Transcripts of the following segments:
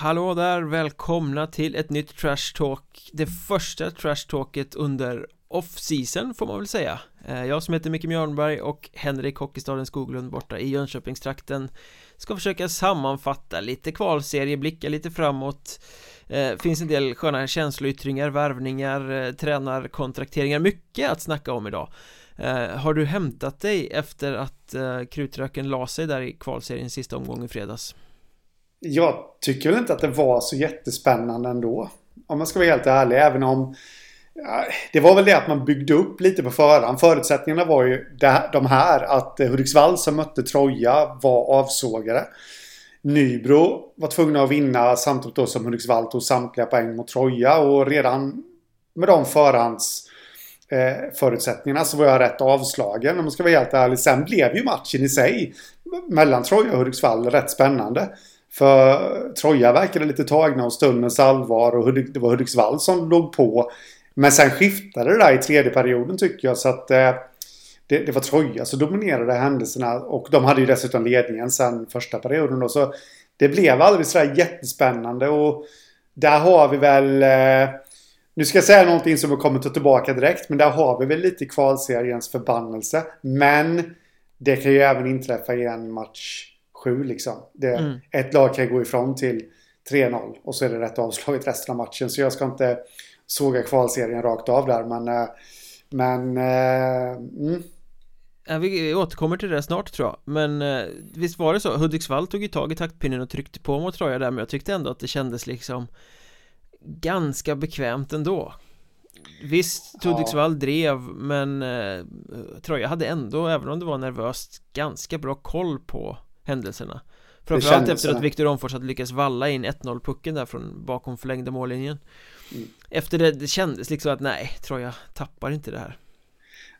Hallå där, välkomna till ett nytt Trash Talk. Det första Trash Talket under off-season får man väl säga. Eh, jag som heter Micke Mjörnberg och Henrik Hockeystaden Skoglund borta i Jönköpingstrakten Ska försöka sammanfatta lite kvalserie, blicka lite framåt. Eh, finns en del sköna känsloyttringar, värvningar, eh, tränarkontrakteringar, mycket att snacka om idag. Har du hämtat dig efter att krutröken la sig där i kvalseriens sista omgång i fredags? Jag tycker väl inte att det var så jättespännande ändå. Om man ska vara helt ärlig. Även om det var väl det att man byggde upp lite på förhand. Förutsättningarna var ju de här. Att Hudiksvall som mötte Troja var avsågade. Nybro var tvungna att vinna samtidigt då som Hudiksvall tog samtliga poäng mot Troja. Och redan med de förhandsförutsättningarna eh, så var jag rätt avslagen om man ska vara helt ärlig. Sen blev ju matchen i sig mellan Troja och Hudiksvall rätt spännande. För Troja verkade lite tagna av stundens allvar och det var Hudiksvall som låg på. Men sen skiftade det där i tredje perioden tycker jag så att eh, det, det, var Troja som dominerade händelserna och de hade ju dessutom ledningen sen första perioden då. Så det blev aldrig sådär jättespännande och där har vi väl eh, nu ska jag säga någonting som kommer ta tillbaka direkt men där har vi väl lite kvalseriens förbannelse. Men det kan ju även inträffa i en match 7 liksom. Det, mm. Ett lag kan gå ifrån till 3-0 och så är det rätt avslaget resten av matchen. Så jag ska inte såga kvalserien rakt av där men eh, men äh, mm. Vi återkommer till det snart tror jag Men eh, visst var det så, Hudiksvall tog ju tag i taktpinnen och tryckte på mot Troja där Men jag tyckte ändå att det kändes liksom Ganska bekvämt ändå Visst, Hudiksvall ja. drev men eh, Troja hade ändå, även om det var nervöst Ganska bra koll på händelserna Framförallt efter att Viktor Omfors hade lyckats valla in 1-0 pucken där från bakom förlängda mållinjen mm. Efter det, det kändes liksom att nej, Troja tappar inte det här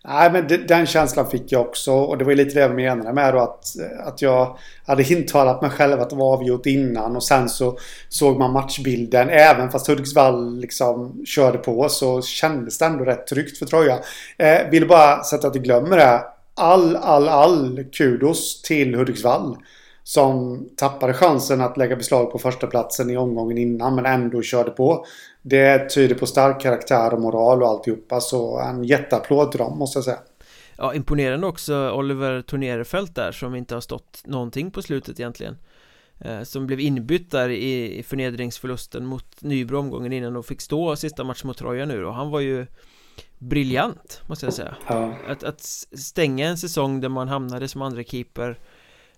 Nej, men det, den känslan fick jag också. Och det var lite det jag menade med då att, att jag hade intalat mig själv att det var avgjort innan. Och sen så såg man matchbilden. Även fast Hudiksvall liksom körde på så kändes det ändå rätt tryggt för Troja. Eh, vill bara så att jag inte glömmer det all, all, all kudos till Hudiksvall. Som tappade chansen att lägga beslag på första platsen i omgången innan men ändå körde på. Det tyder på stark karaktär och moral och alltihopa så en jätteapplåd till dem måste jag säga. Ja, imponerande också Oliver Tornerefelt där som inte har stått någonting på slutet egentligen eh, Som blev inbytt där i förnedringsförlusten mot Nybro omgången innan och fick stå sista matchen mot Troja nu då Han var ju briljant måste jag säga. Ja. att, att stänga en säsong där man hamnade som andra keeper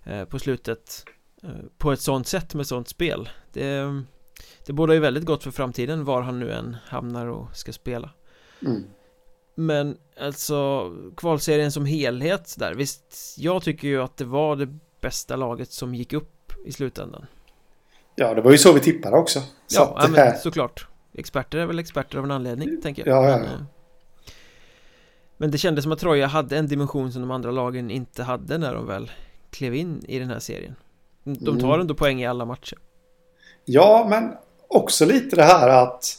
eh, på slutet eh, på ett sånt sätt med sånt spel. Det, det båda ju väldigt gott för framtiden var han nu än hamnar och ska spela. Mm. Men alltså kvalserien som helhet där Visst, jag tycker ju att det var det bästa laget som gick upp i slutändan. Ja, det var ju så vi tippade också. Så Ja, att, ja men såklart. Experter är väl experter av en anledning, tänker jag. Ja, ja, ja. Men, men det kändes som att Troja hade en dimension som de andra lagen inte hade när de väl klev in i den här serien De tar mm. ändå poäng i alla matcher Ja, men också lite det här att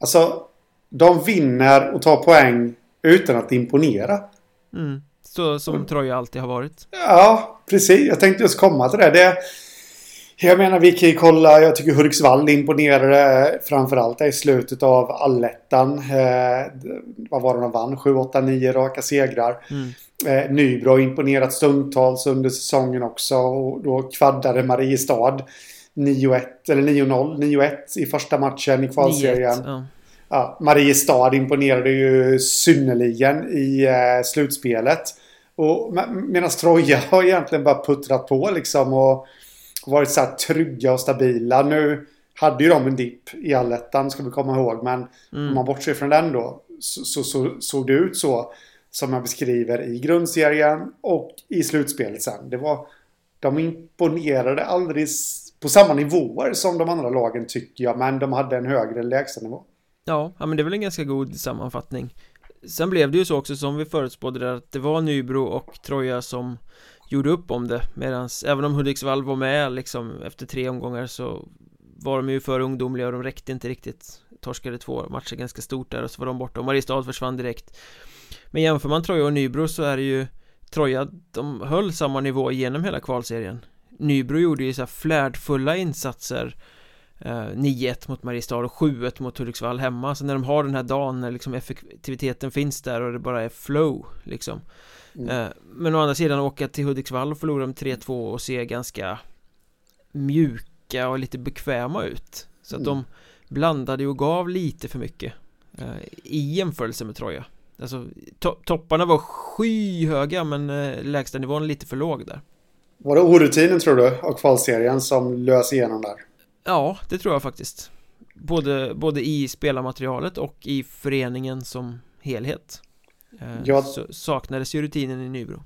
Alltså De vinner och tar poäng utan att imponera mm. Så som Troja alltid har varit Ja, precis. Jag tänkte just komma till det. det jag menar vi kan ju kolla. Jag tycker Hudiksvall imponerade framförallt i slutet av allettan. Eh, vad var det de vann? 7, 8, 9 raka segrar. Mm. Eh, Nybro har imponerat stundtals under säsongen också. Och då kvaddade Mariestad 9-1 eller 9-0. 9-1 i första matchen i kvalserien. Ja. Ja, Mariestad imponerade ju synnerligen i eh, slutspelet. Medan Troja har egentligen bara puttrat på liksom. Och varit så här trygga och stabila. Nu hade ju de en dipp i allettan ska vi komma ihåg. Men mm. om man bortser från den då så, så, så såg det ut så som jag beskriver i grundserien och i slutspelet sen. Det var, de imponerade aldrig på samma nivåer som de andra lagen tycker jag. Men de hade en högre lägstanivå. Ja, ja men det är väl en ganska god sammanfattning. Sen blev det ju så också som vi förutspådde att det var Nybro och Troja som gjorde upp om det. Medans även om Hudiksvall var med liksom efter tre omgångar så var de ju för ungdomliga och de räckte inte riktigt. Torskade två matcher ganska stort där och så var de borta. Och Mariestad försvann direkt. Men jämför man Troja och Nybro så är det ju Troja, de höll samma nivå genom hela kvalserien. Nybro gjorde ju så här flärdfulla insatser eh, 9-1 mot Mariestad och 7-1 mot Hudiksvall hemma. Så när de har den här dagen när liksom effektiviteten finns där och det bara är flow liksom mm. Men å andra sidan åka till Hudiksvall och förlora med 3-2 och se ganska mjuka och lite bekväma ut Så att mm. de blandade och gav lite för mycket I jämförelse med Troja Alltså to topparna var skyhöga men eh, lägsta nivån lite för låg där Var det orutinen tror du och kvalserien som lös igenom där? Ja, det tror jag faktiskt Både, både i spelarmaterialet och i föreningen som helhet eh, jag... Så saknades ju rutinen i Nybro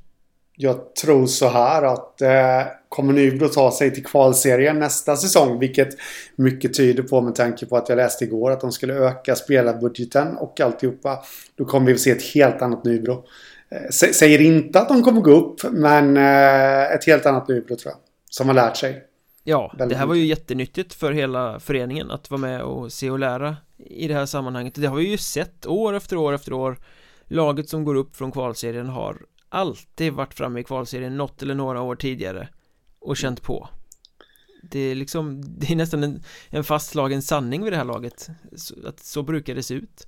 jag tror så här att eh, kommer Nybro ta sig till kvalserien nästa säsong. Vilket mycket tyder på med tanke på att jag läste igår att de skulle öka spelarbudgeten och alltihopa. Då kommer vi att se ett helt annat Nybro. Eh, säger inte att de kommer gå upp men eh, ett helt annat Nybro tror jag. Som har lärt sig. Ja, det här var ju jättenyttigt för hela föreningen att vara med och se och lära i det här sammanhanget. Det har vi ju sett år efter år efter år. Laget som går upp från kvalserien har alltid varit framme i kvalserien något eller några år tidigare och känt på. Det är liksom, det är nästan en, en fastslagen sanning vid det här laget. Så, att så brukar det se ut.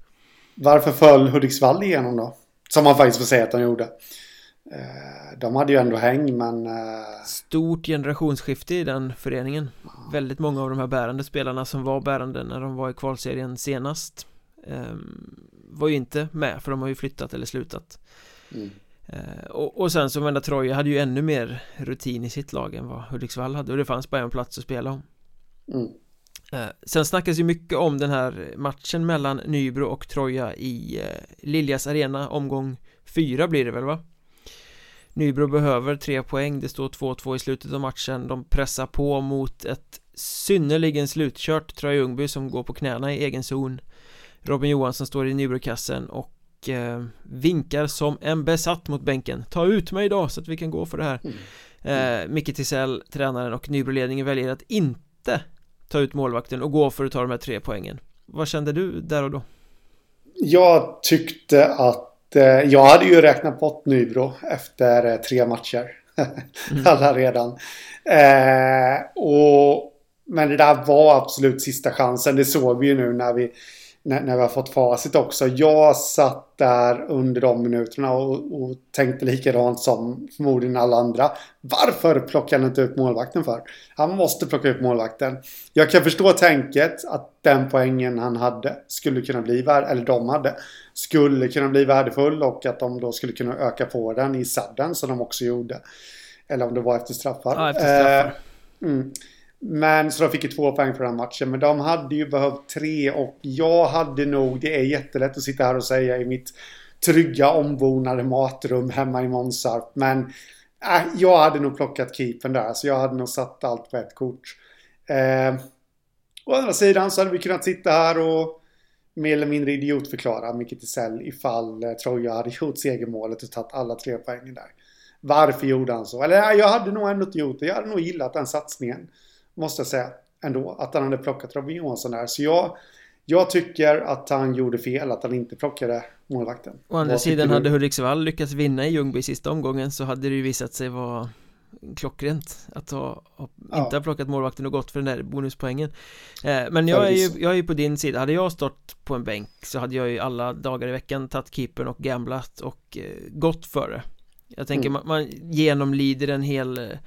Varför föll Hudiksvall igenom då? Som man faktiskt får säga att de gjorde. Eh, De hade ju ändå häng men eh, Stort generationsskifte i den föreningen. Väldigt många av de här bärande spelarna som var bärande när de var i kvalserien senast. Ehm, Var ju inte med för de har ju flyttat eller slutat mm. Eh, och, och sen så vända Troja hade ju ännu mer rutin i sitt lag än vad Hudiksvall hade och det fanns bara en plats att spela om mm. Eh, sen snackas ju mycket om den här matchen mellan Nybro och Troja i eh, Liljas arena omgång fyra blir det väl va? Nybro behöver tre poäng, det står 2-2 i slutet av matchen De pressar på mot ett synnerligen slutkört Troja Ljungby som går på knäna i egen zon Robin Johansson står i Nybrokassen och eh, vinkar som en besatt mot bänken Ta ut mig då så att vi kan gå för det här mm. eh, Micke Tisell, tränaren och Nybroledningen väljer att inte ta ut målvakten och gå för att ta de här tre poängen Vad kände du där och då? Jag tyckte att eh, jag hade ju räknat bort Nybro efter eh, tre matcher mm. Alla redan eh, och men det där var absolut sista chansen. Det såg vi ju nu när vi när, när vi har fått facit också. Jag satt där under de minuterna och, och tänkte likadant som förmodligen alla andra. Varför plockar han inte ut målvakten för? Han måste plocka ut målvakten. Jag kan förstå tänket att den poängen han hade skulle kunna bli värd, eller de hade, skulle kunna bli värdefull och att de då skulle kunna öka på den i sadden som de också gjorde. Eller om det var efter straffar. Ja, efter straffar. Eh, mm. Men så de fick ju två poäng för den matchen. Men de hade ju behövt tre och jag hade nog, det är jättelätt att sitta här och säga i mitt trygga ombonade matrum hemma i Månsarp. Men äh, jag hade nog plockat keepen där. Så jag hade nog satt allt på ett kort. Eh, å andra sidan så hade vi kunnat sitta här och mer eller mindre idiotförklara Micke Tisell ifall eh, Troja hade gjort segermålet och tagit alla tre poängen där. Varför gjorde han så? Eller jag hade nog ändå inte gjort det. Jag hade nog gillat den satsningen. Måste jag säga. Ändå. Att han hade plockat Robin Johansson där. Så jag, jag tycker att han gjorde fel. Att han inte plockade målvakten. Å andra sidan hade Hudiksvall lyckats vinna i Ljungby sista omgången så hade det ju visat sig vara klockrent att ha, ha ja. inte ha plockat målvakten och gått för den där bonuspoängen eh, Men jag är, ju, jag är ju på din sida, hade jag stått på en bänk så hade jag ju alla dagar i veckan tagit keepern och gamblat och eh, gått för det Jag tänker mm. man, man genomlider en hel eh,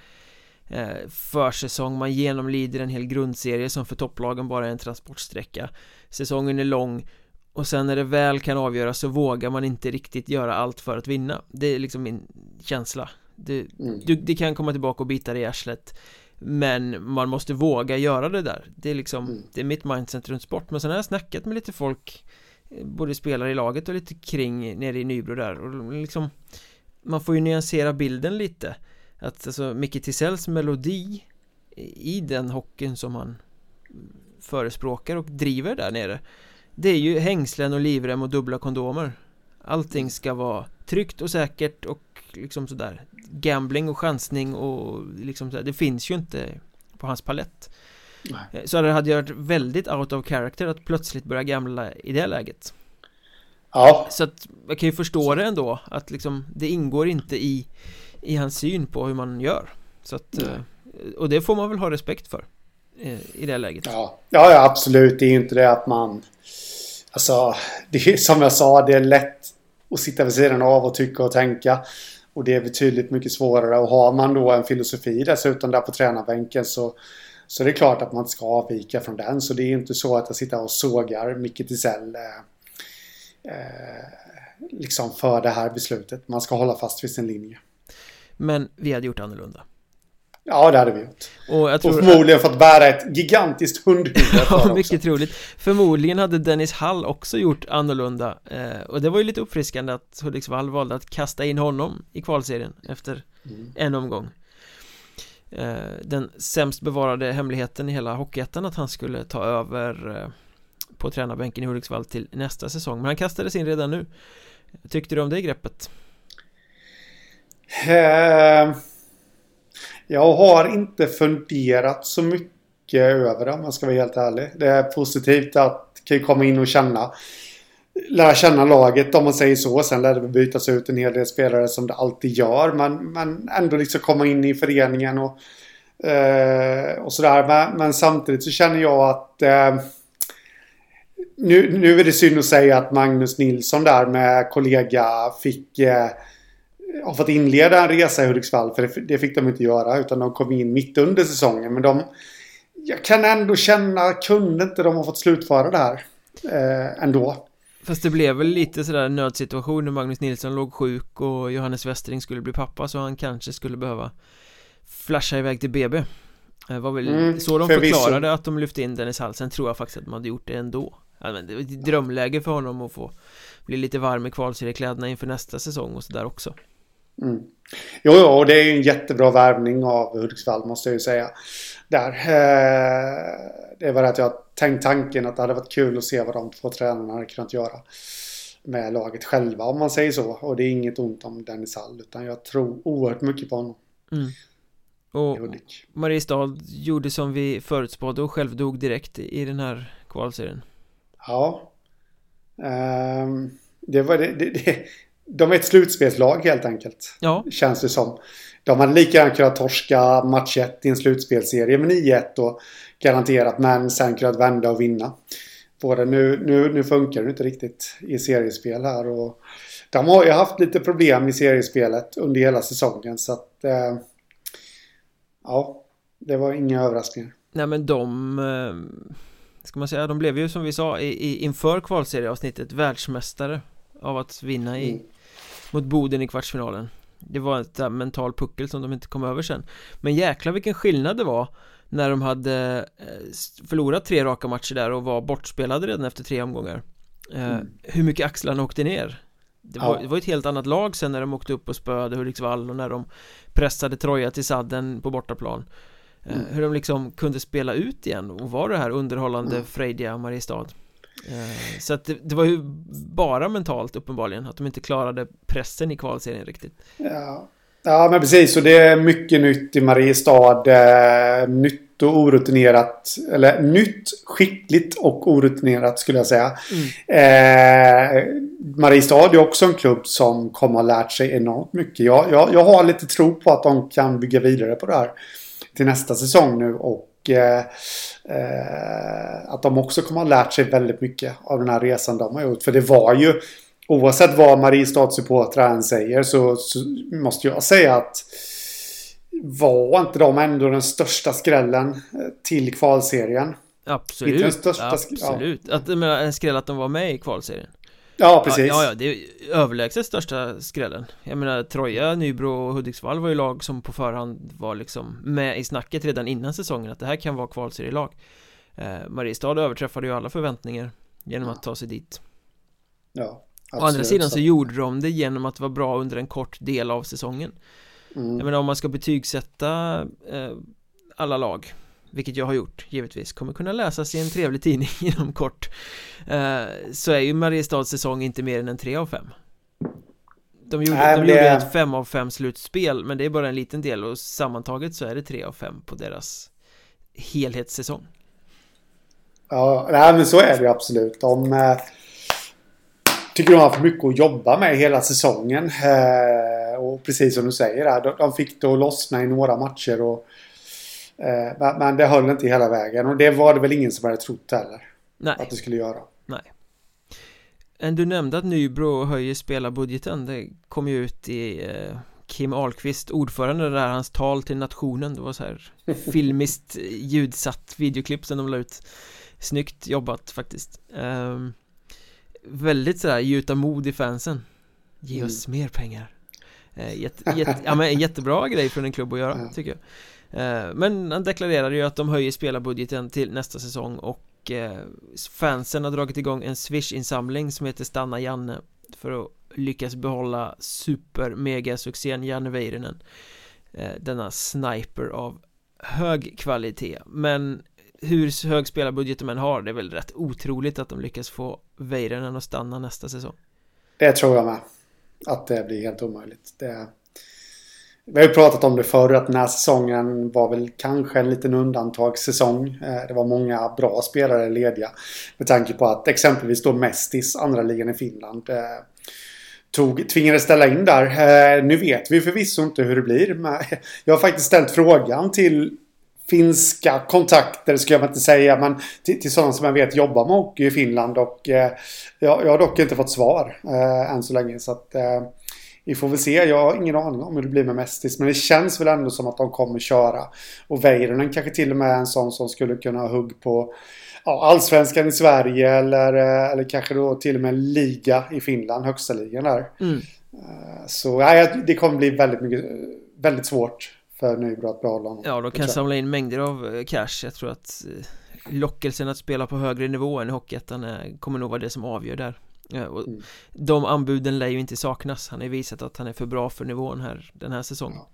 försäsong Man genomlider en hel grundserie som för topplagen bara är en transportsträcka. Säsongen är lång och sen när det väl kan avgöras så vågar man inte riktigt göra allt för att vinna. Det är liksom min känsla. Det, mm. du, det kan komma tillbaka och bita dig i arslet Men man måste våga göra det där. Det är liksom, mm. det är mitt mindset runt sport. Men sen har jag snackat med lite folk eh, Både spelare i laget och lite kring nere i Nybro där. Och liksom Man får ju nyansera bilden lite att alltså Micke Tisells melodi i den hockeyn som han förespråkar och driver där nere det är ju hängslen och livrem och dubbla kondomer. Allting ska vara tryggt och säkert och liksom sådär. Gambling och chansning och liksom sådär. Det finns ju inte på hans palett. Nej. så det hade varit väldigt out of character att plötsligt börja gambla i det läget. Ja. Så att jag kan ju förstå det ändå att liksom det ingår inte i i hans syn på hur man gör så att, mm. Och det får man väl ha respekt för i det läget. Ja. ja, ja absolut. Det är ju inte det att man... Alltså, det är som jag sa, det är lätt att sitta vid sidan av och tycka och tänka. Och det är betydligt mycket svårare. Och har man då en filosofi dessutom där på tränarbänken så, så är det klart att man ska avvika från den. Så det är inte så att jag sitter och sågar Micke Tisell eh, eh, liksom för det här beslutet. Man ska hålla fast vid sin linje. Men vi hade gjort annorlunda. Ja, det hade vi gjort. Och, och förmodligen fått bära ett gigantiskt hundhuvud Ja, mycket troligt. Förmodligen hade Dennis Hall också gjort annorlunda. Eh, och det var ju lite uppfriskande att Hudiksvall valde att kasta in honom i kvalserien efter mm. en omgång. Eh, den sämst bevarade hemligheten i hela Hockeyettan att han skulle ta över eh, på tränarbänken i Hudiksvall till nästa säsong. Men han kastades in redan nu. Tyckte du om det greppet? Eh, jag har inte funderat så mycket över det om jag ska vara helt ärlig. Det är positivt att kan komma in och känna lära känna laget om man säger så. Sen lär det bytas ut en hel del spelare som det alltid gör. Men, men ändå liksom komma in i föreningen och, eh, och sådär. Men, men, samtidigt så känner jag att eh, nu, nu är det synd att säga att Magnus Nilsson där med kollega fick eh, har fått inleda en resa i Hudiksvall. För det, det, fick de inte göra. Utan de kom in mitt under säsongen. Men de... Jag kan ändå känna, kunde inte de ha fått slutföra det här? Eh, ändå. Fast det blev väl lite sådär nödsituation när Magnus Nilsson låg sjuk och Johannes Westring skulle bli pappa så han kanske skulle behöva flasha iväg till BB. Det var väl mm, så de förklarade förvisso. att de lyfte in Dennis Hall. Sen tror jag faktiskt att de hade gjort det ändå. Det var ett drömläge för honom att få bli lite varm i kvalseriekläderna inför nästa säsong och sådär också. Mm. Jo, jo, och det är ju en jättebra värvning av Hudiksvall måste jag ju säga. Där. Eh, det var att jag tänkt tanken att det hade varit kul att se vad de två tränarna hade kunnat göra med laget själva om man säger så. Och det är inget ont om Dennis Hall utan jag tror oerhört mycket på honom. Mm. Och Mariestad gjorde som vi förutspådde och själv dog direkt i den här kvalserien. Ja. Um, det var det, det, de är ett slutspelslag helt enkelt. Ja. Känns det som. De hade lika gärna kunnat torska match 1 i en slutspelserie med 9-1 och garanterat men sen kunnat vända och vinna. Både nu, nu, nu funkar det inte riktigt i seriespel här och de har ju haft lite problem i seriespelet under hela säsongen så att eh, ja, det var inga överraskningar. Nej men de eh, ska man säga, de blev ju som vi sa i, i, inför kvalserieavsnittet världsmästare av att vinna i mm mot Boden i kvartsfinalen Det var ett mental puckel som de inte kom över sen Men jäklar vilken skillnad det var När de hade eh, förlorat tre raka matcher där och var bortspelade redan efter tre omgångar eh, mm. Hur mycket axlarna åkte ner det var, ja. det var ett helt annat lag sen när de åkte upp och spöade Hudiksvall och när de pressade Troja till sadden på bortaplan eh, mm. Hur de liksom kunde spela ut igen och var det här underhållande mm. frejdiga Mariestad Eh, så att det, det, var ju bara mentalt uppenbarligen att de inte klarade pressen i kvalserien riktigt. Ja, ja men precis och det är mycket nytt i Mariestad. Eh, nytt och orutinerat. Eller nytt, skickligt och orutinerat skulle jag säga. Mm. Eh, Mariestad är också en klubb som kommer ha lärt sig enormt mycket. Jag, jag, jag har lite tro på att de kan bygga vidare på det här till nästa säsong nu och eh, att de också kommer ha lärt sig väldigt mycket av den här resan de har gjort. För det var ju, oavsett vad Mariestads supportrar säger så, så, måste jag säga att var inte de ändå den största skrällen eh, till kvalserien? Absolut, absolut. Ja. Att, men, en skräll att de var med i kvalserien. Ja, precis. Ja, ja, det är överlägset största skrällen Jag menar, Troja, Nybro och Hudiksvall var ju lag som på förhand var liksom med i snacket redan innan säsongen att det här kan vara kvalserielag eh, Mariestad överträffade ju alla förväntningar genom att ta sig dit Ja, absolut. Å andra sidan så gjorde de det genom att vara bra under en kort del av säsongen mm. Jag menar, om man ska betygsätta eh, alla lag vilket jag har gjort givetvis, kommer kunna läsas i en trevlig tidning inom kort eh, Så är ju Mariestads säsong inte mer än en 3 av 5 De gjorde, Nej, de det... gjorde ett 5 av 5 slutspel men det är bara en liten del och sammantaget så är det 3 av 5 på deras helhetssäsong Ja, nej, men så är det ju absolut. De eh, tycker de har haft mycket att jobba med hela säsongen. Eh, och precis som du säger, de, de fick det att lossna i några matcher och Eh, men det höll inte hela vägen och det var det väl ingen som hade trott heller. Nej. Att det skulle göra. Nej. Du nämnde att Nybro höjer spelarbudgeten. Det kom ju ut i eh, Kim Ahlqvist, ordförande där, hans tal till nationen. Det var så här filmiskt ljudsatt videoklipp som de la ut. Snyggt jobbat faktiskt. Um, väldigt sådär gjuta mod i fansen. Ge oss mm. mer pengar. Uh, jätte, jätte, ja, men jättebra grej från en klubb att göra, tycker jag. Eh, men han deklarerade ju att de höjer spelarbudgeten till nästa säsong och eh, fansen har dragit igång en Swish-insamling som heter Stanna Janne för att lyckas behålla super mega succén Janne Väyrynen eh, denna sniper av hög kvalitet. Men hur hög spelarbudget de än har Det är väl rätt otroligt att de lyckas få Väyrynen att stanna nästa säsong. Det tror jag med. Att det blir helt omöjligt. Det... Vi har ju pratat om det förr att den här säsongen var väl kanske en liten undantagssäsong eh, Det var många bra spelare lediga Med tanke på att exempelvis då Mestis, andra ligan i Finland eh, tog, tvingades ställa in där. Eh, nu vet vi förvisso inte hur det blir. Men jag har faktiskt ställt frågan till finska kontakter ska jag inte säga. Men till, till sådana som jag vet jobbar med hockey i Finland. Och eh, jag, jag har dock inte fått svar eh, än så länge. Så att eh, vi får väl se. Jag har ingen aning om hur det blir med Mestis. Men det känns väl ändå som att de kommer köra. Och Väyrynen kanske till och med är en sån som skulle kunna ha hugg på ja, allsvenskan i Sverige eller, eh, eller kanske då till och med en liga i Finland, högsta ligan där. Mm. Eh, så ja, det kommer bli väldigt, mycket, väldigt svårt för Nybro att behålla honom. Ja, de kan samla in mängder av eh, cash. Jag tror att lockelsen att spela på högre nivå än i Hockeyettan kommer nog vara det som avgör där. Mm. De anbuden lär ju inte saknas. Han har visat att han är för bra för nivån här den här säsongen. Ja.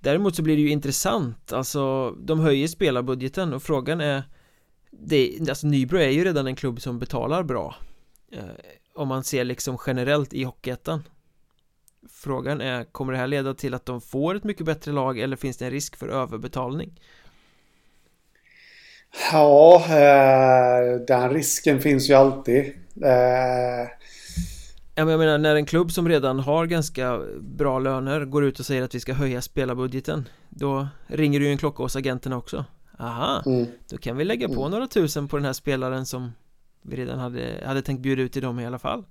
Däremot så blir det ju intressant, alltså de höjer spelarbudgeten och frågan är det, alltså Nybro är ju redan en klubb som betalar bra eh, Om man ser liksom generellt i Hockeyettan Frågan är, kommer det här leda till att de får ett mycket bättre lag eller finns det en risk för överbetalning? Ja, eh, den risken finns ju alltid eh... Jag menar när en klubb som redan har ganska bra löner går ut och säger att vi ska höja spelarbudgeten Då ringer det ju en klocka hos agenterna också Aha, mm. då kan vi lägga på mm. några tusen på den här spelaren som vi redan hade, hade tänkt bjuda ut till dem i alla fall.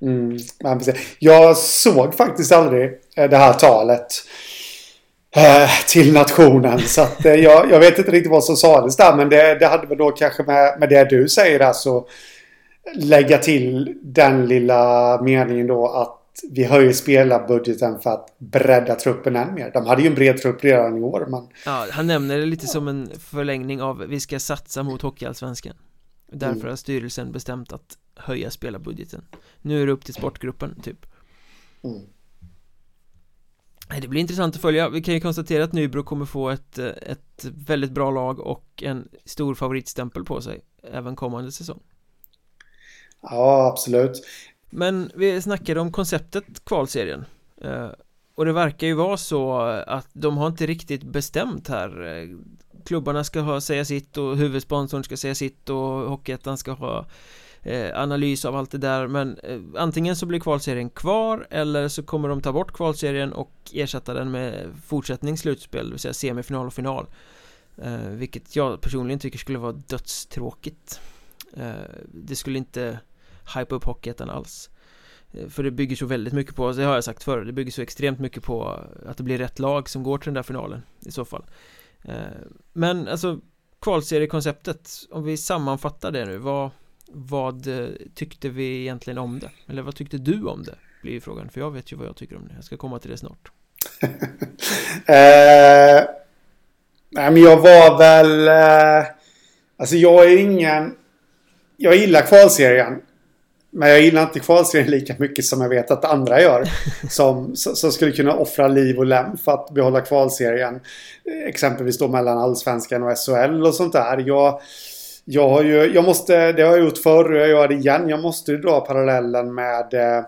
Mm, jag såg faktiskt aldrig eh, det här talet till nationen. Så att, eh, jag, jag vet inte riktigt vad som sades där. Men det, det hade väl då kanske med, med det du säger alltså lägga till den lilla meningen då att vi höjer spelarbudgeten för att bredda truppen än mer. De hade ju en bred trupp redan i år men... Ja, han nämner det lite som en förlängning av vi ska satsa mot Hockeyallsvenskan. Därför mm. har styrelsen bestämt att höja spelarbudgeten. Nu är det upp till sportgruppen, typ. Mm. Det blir intressant att följa. Vi kan ju konstatera att Nybro kommer få ett, ett väldigt bra lag och en stor favoritstämpel på sig även kommande säsong. Ja, absolut. Men vi snackade om konceptet kvalserien eh, Och det verkar ju vara så att de har inte riktigt bestämt här eh, Klubbarna ska ha säga sitt och huvudsponsorn ska säga sitt och Hockeyettan ska ha eh, Eh, analys av allt det där men eh, antingen så blir kvalserien kvar eller så kommer de ta bort kvalserien och ersätta den med fortsättning slutspel, det vill säga semifinal och final. Eh, vilket jag personligen tycker skulle vara dödstråkigt. Det skulle inte hypa upp Hockeyettan alls. För det bygger så väldigt mycket på, det har jag sagt förr, det bygger så extremt mycket på att det blir rätt lag som går till den där finalen i så fall. Men alltså kvalseriekonceptet, om vi sammanfattar det nu, vad, vad eh, tyckte vi egentligen om det? Eller vad tyckte du om det? Blir ju frågan, för jag vet ju vad jag tycker om det, jag ska komma till det snart eh, Nej men jag var väl eh, Alltså jag är ingen Jag gillar kvalserien men jag gillar inte kvalserien lika mycket som jag vet att andra gör. Som, som skulle kunna offra liv och lem för att behålla kvalserien. Exempelvis då mellan allsvenskan och SHL och sånt där. Jag, jag har ju, jag måste, det har jag gjort förr och jag gör det igen. Jag måste dra parallellen med eh,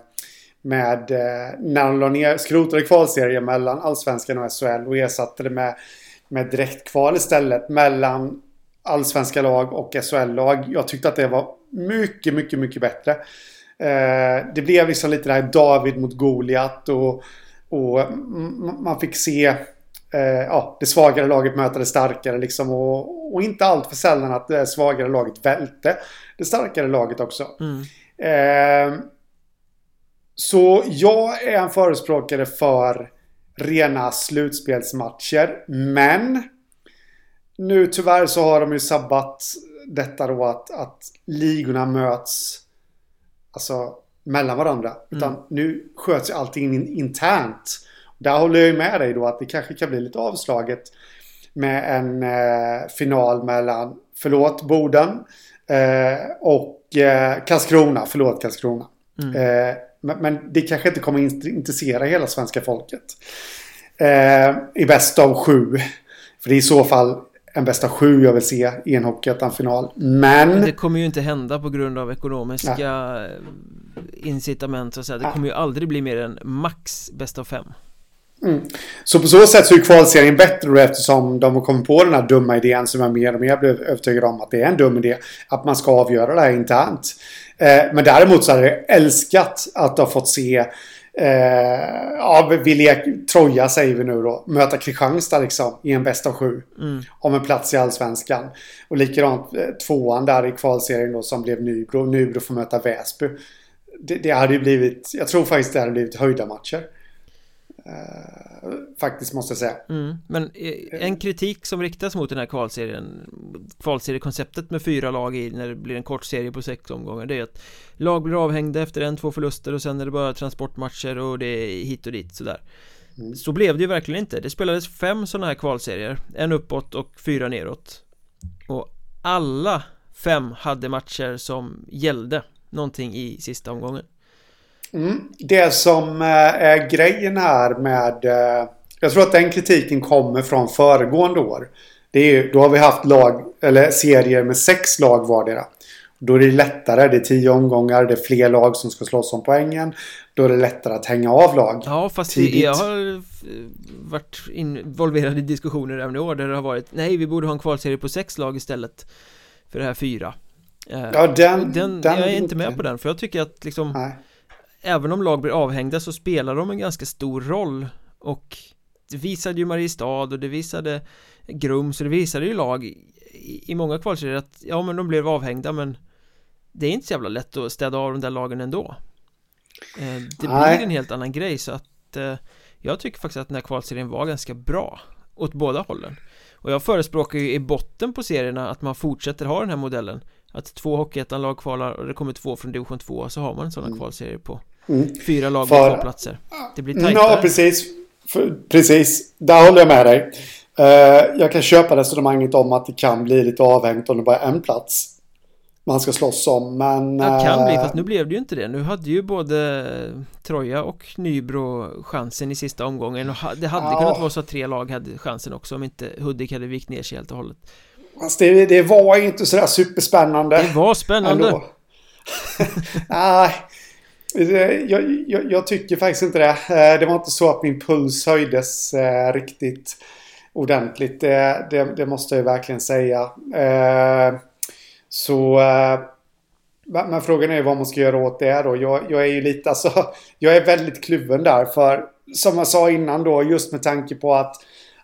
med eh, när de la ner, skrotade kvalserien mellan allsvenskan och SHL och ersatte det med, med direktkval istället mellan allsvenska lag och SHL-lag. Jag tyckte att det var mycket, mycket, mycket bättre. Eh, det blev liksom lite det här David mot Goliat och, och man fick se eh, ja, det svagare laget möter det starkare liksom. Och, och inte allt för sällan att det svagare laget välte det starkare laget också. Mm. Eh, så jag är en förespråkare för rena slutspelsmatcher. Men nu tyvärr så har de ju sabbat detta då att, att ligorna möts alltså mellan varandra. Mm. Utan nu sköts allting in, internt. Där håller jag ju med dig då att det kanske kan bli lite avslaget med en eh, final mellan, förlåt, Boden eh, och eh, Karlskrona, förlåt Karlskrona. Mm. Eh, men, men, det kanske inte kommer intressera hela svenska folket. Eh, I bäst av sju. För det är i så fall en bästa sju jag vill se i en Hockeyettan-final. Men... Det kommer ju inte hända på grund av ekonomiska Nej. incitament och så. Det kommer ju aldrig bli mer än max bästa av fem. Mm. Så på så sätt så är kvalserien bättre eftersom de har kommit på den här dumma idén som jag mer och mer blev övertygad om att det är en dum idé. Att man ska avgöra det här internt. Eh, men däremot så hade jag älskat att ha fått se Eh, ja, vi leker Troja säger vi nu då. Möta Kristianstad liksom i en bäst av sju. Mm. Om en plats i Allsvenskan. Och likadant eh, tvåan där i kvalserien då som blev Nybro. Nybro får möta Väsby. Det, det hade ju blivit, jag tror faktiskt det hade blivit höjda matcher. Uh, faktiskt måste jag säga. Mm, Men eh, en kritik som riktas mot den här kvalserien Kvalseriekonceptet med fyra lag i när det blir en kort serie på sex omgångar Det är att lag blir avhängda efter en, två förluster och sen är det bara transportmatcher och det är hit och dit sådär. Mm. Så blev det ju verkligen inte. Det spelades fem sådana här kvalserier En uppåt och fyra neråt. Och alla fem hade matcher som gällde Någonting i sista omgången Mm. Det som eh, är grejen här med... Eh, jag tror att den kritiken kommer från föregående år. Det är, då har vi haft lag, eller serier med sex lag vardera. Då är det lättare, det är tio omgångar, det är fler lag som ska slåss om poängen. Då är det lättare att hänga av lag. Ja, fast tidigt. jag har varit involverad i diskussioner även i år där det har varit Nej, vi borde ha en kvalserie på sex lag istället för det här fyra. Eh, ja, den, den, den Jag är inte med på den, för jag tycker att liksom Nej även om lag blir avhängda så spelar de en ganska stor roll och det visade ju Mariestad och det visade Grums och det visade ju lag i, i många kvalserier att ja men de blev avhängda men det är inte så jävla lätt att städa av de där lagen ändå eh, det Nej. blir en helt annan grej så att eh, jag tycker faktiskt att den här kvalserien var ganska bra åt båda hållen och jag förespråkar ju i botten på serierna att man fortsätter ha den här modellen att två Hockeyettan-lag kvalar och det kommer två från division 2 så har man här mm. kvalserie på Mm. Fyra lag på två platser. Det blir tajtare. Ja, precis. För, precis. Där håller jag med dig. Uh, jag kan köpa resonemanget om att det kan bli lite avhängt om det bara är en plats man ska slåss om, men... Det kan bli, eh, fast nu blev det ju inte det. Nu hade ju både Troja och Nybro chansen i sista omgången och det hade ja. kunnat vara så att tre lag hade chansen också om inte Hudik hade vikt ner sig helt och hållet. Fast det, det var inte sådär superspännande. Det var spännande. Nej, jag, jag, jag, tycker faktiskt inte det. Eh, det var inte så att min puls höjdes eh, riktigt ordentligt. Det, det, det måste jag verkligen säga. Eh, så... Men frågan är vad man ska göra åt det då. Jag, jag är ju lite alltså... Jag är väldigt kluven där för som jag sa innan då just med tanke på att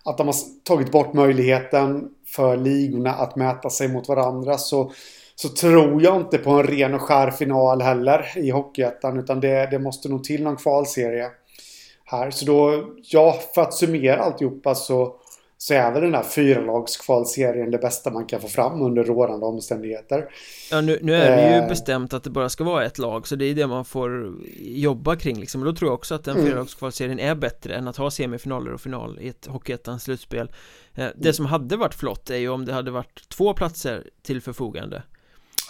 att de har tagit bort möjligheten för ligorna att mäta sig mot varandra så så tror jag inte på en ren och skär final heller i Hockeyettan. Utan det, det måste nog till någon kvalserie här. Så då, ja, för att summera alltihopa så, så är väl den här fyralagskvalserien det bästa man kan få fram under rådande omständigheter. Ja, nu, nu är det ju eh. bestämt att det bara ska vara ett lag, så det är det man får jobba kring liksom. Och då tror jag också att den mm. fyralagskvalserien är bättre än att ha semifinaler och final i ett Hockeyettans slutspel. Eh, det mm. som hade varit flott är ju om det hade varit två platser till förfogande.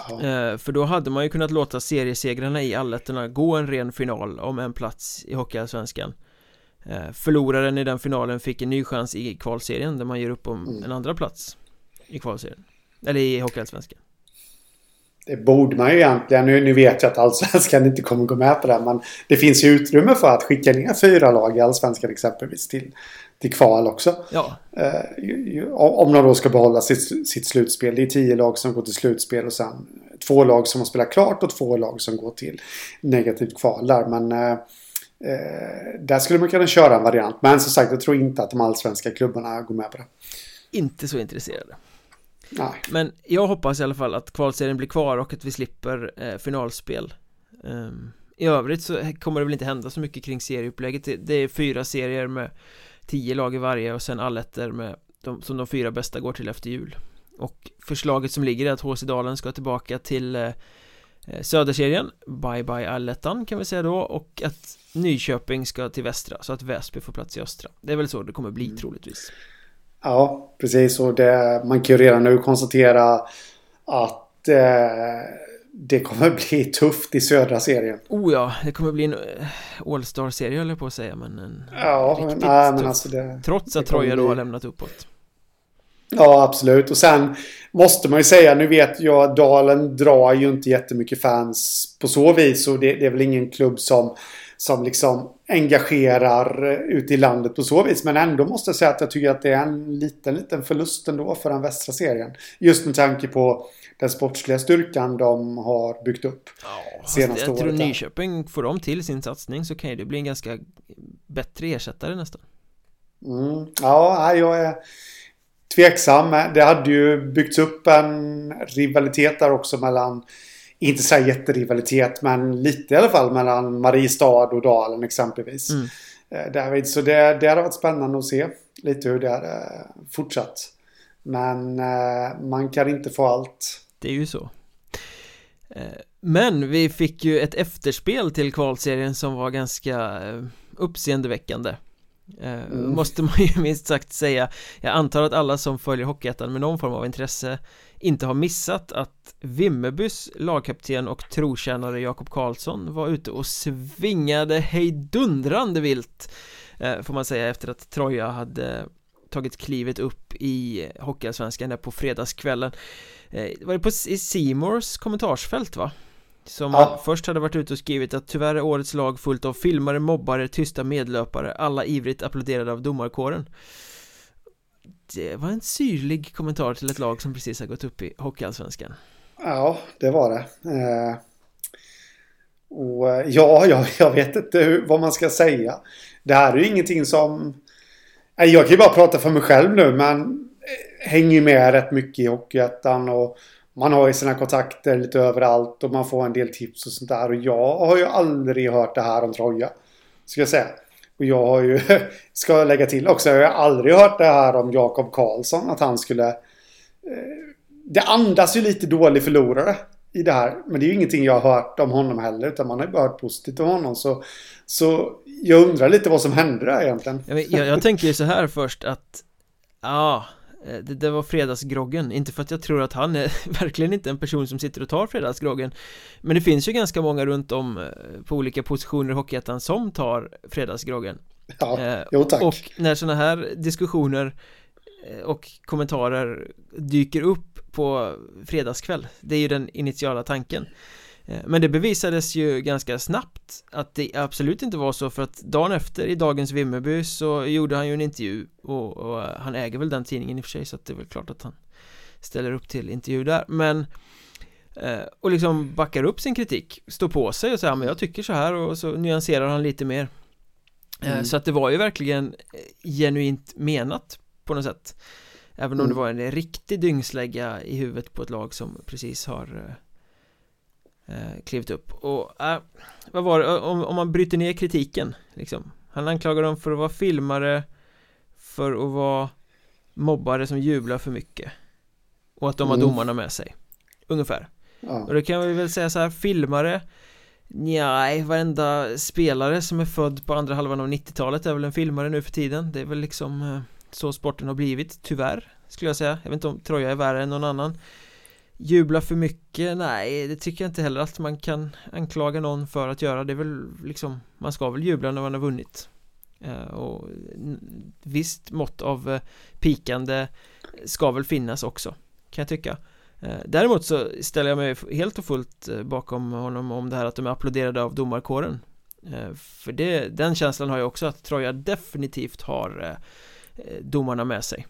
Eh, för då hade man ju kunnat låta seriesegrarna i allettorna gå en ren final om en plats i Hockeyallsvenskan. Eh, Förloraren i den finalen fick en ny chans i kvalserien där man ger upp om mm. en andra plats i kvalserien. Eller i Hockeyallsvenskan det borde man ju egentligen. Nu, nu vet jag att Allsvenskan inte kommer gå med på det. Men det finns ju utrymme för att skicka ner fyra lag i Allsvenskan exempelvis till, till kval också. Ja. Eh, om de då ska behålla sitt, sitt slutspel. Det är tio lag som går till slutspel och sen två lag som har spelat klart och två lag som går till negativt kval där. Men eh, Eh, där skulle man kunna köra en variant. Men som sagt, jag tror inte att de allsvenska klubbarna går med på det. Inte så intresserade. Nej. Men jag hoppas i alla fall att kvalserien blir kvar och att vi slipper eh, finalspel. Um, I övrigt så kommer det väl inte hända så mycket kring serieupplägget. Det, det är fyra serier med tio lag i varje och sen allettor med de, som de fyra bästa går till efter jul. Och förslaget som ligger är att HC Dalen ska tillbaka till eh, eh, Söderserien Bye bye allettan kan vi säga då och att Nyköping ska till västra så att Väsby får plats i östra Det är väl så det kommer bli mm. troligtvis Ja, precis och det, man kan ju redan nu konstatera att eh, det kommer bli tufft i södra serien. Oh ja, det kommer bli en eh, All-star-serie höll jag på att säga men en Ja, riktigt nej, men alltså det, Trots att Troja då har lämnat uppåt. Ja, absolut. Och sen måste man ju säga, nu vet jag, Dalen drar ju inte jättemycket fans på så vis. Och det, det är väl ingen klubb som, som liksom engagerar ute i landet på så vis. Men ändå måste jag säga att jag tycker att det är en liten, liten förlust ändå för den västra serien. Just med tanke på den sportsliga styrkan de har byggt upp ja, senaste jag året. Jag tror Nyköping, får de till sin satsning så kan ju det bli en ganska bättre ersättare nästan. Mm, ja, jag är tveksam. Det hade ju byggts upp en rivalitet där också mellan inte så här jätterivalitet men lite i alla fall mellan Mariestad och Dalen exempelvis. Mm. Eh, David, så det, det hade varit spännande att se lite hur det hade fortsatt. Men eh, man kan inte få allt. Det är ju så. Eh, men vi fick ju ett efterspel till kvalserien som var ganska uppseendeväckande Eh, mm. Måste man ju minst sagt säga Jag antar att alla som följer Hockeyettan med någon form av intresse Inte har missat att Vimmerbys lagkapten och trotjänare Jakob Karlsson var ute och svingade hejdundrande vilt eh, Får man säga efter att Troja hade tagit klivet upp i Hockeyallsvenskan där på fredagskvällen eh, Var det på Simors kommentarsfält va? Som ja. först hade varit ute och skrivit att tyvärr är årets lag fullt av filmare, mobbare, tysta medlöpare Alla ivrigt applåderade av domarkåren Eh, det var en syrlig kommentar till ett lag som precis har gått upp i Hockeyallsvenskan Ja, det var det eh, Och eh, ja, jag, jag vet inte hur, vad man ska säga Det här är ju ingenting som Jag kan ju bara prata för mig själv nu men eh, hänger ju med rätt mycket i Hockeyettan och man har ju sina kontakter lite överallt och man får en del tips och sånt där. Och jag har ju aldrig hört det här om Troja. Ska jag säga. Och jag har ju, ska jag lägga till också, jag har aldrig hört det här om Jakob Karlsson. Att han skulle... Eh, det andas ju lite dålig förlorare i det här. Men det är ju ingenting jag har hört om honom heller. Utan man har ju bara hört positivt om honom. Så, så jag undrar lite vad som hände där egentligen. Jag, jag, jag tänker ju så här först att... Ja, det, det, var fredagsgroggen, inte för att jag tror att han är verkligen inte en person som sitter och tar fredagsgroggen. Men det finns ju ganska många runt om eh, på olika positioner i Hockeyettan som tar fredagsgroggen. Ja, eh, jo tack. Och när sådana här diskussioner och kommentarer dyker upp på fredagskväll Det är ju den initiala tanken. Eh, men det bevisades ju ganska snabbt att det absolut inte var så för att dagen efter i dagens Vimmerby så gjorde han ju en intervju och, och, han äger väl den tidningen i och för sig så att det är väl klart att han ställer upp till intervju där men eh, och liksom backar upp sin kritik står på sig och säger men jag tycker så här och så nyanserar han lite mer eh, mm. så att det var ju verkligen genuint menat på något sätt även om mm. det var en riktig dyngslägga i huvudet på ett lag som precis har eh, klivit upp. Och äh, vad var det, om, om man bryter ner kritiken liksom. Han anklagar dem för att vara filmare För att vara mobbare som jublar för mycket. Och att de har mm. domarna med sig. Ungefär. Ja. Och då kan vi väl säga så här, filmare Nej, varenda spelare som är född på andra halvan av 90-talet är väl en filmare nu för tiden. Det är väl liksom eh, så sporten har blivit, tyvärr Skulle jag säga, jag vet inte om Troja är värre än någon annan Jubla för mycket? Nej, det tycker jag inte heller att man kan anklaga någon för att göra. Det är väl liksom Man ska väl jubla när man har vunnit. Eh, och visst mått av eh, pikande ska väl finnas också Kan jag tycka. Eh, däremot så ställer jag mig helt och fullt bakom honom om det här att de är applåderade av domarkåren. För det, den känslan har jag också att Troja definitivt har domarna med sig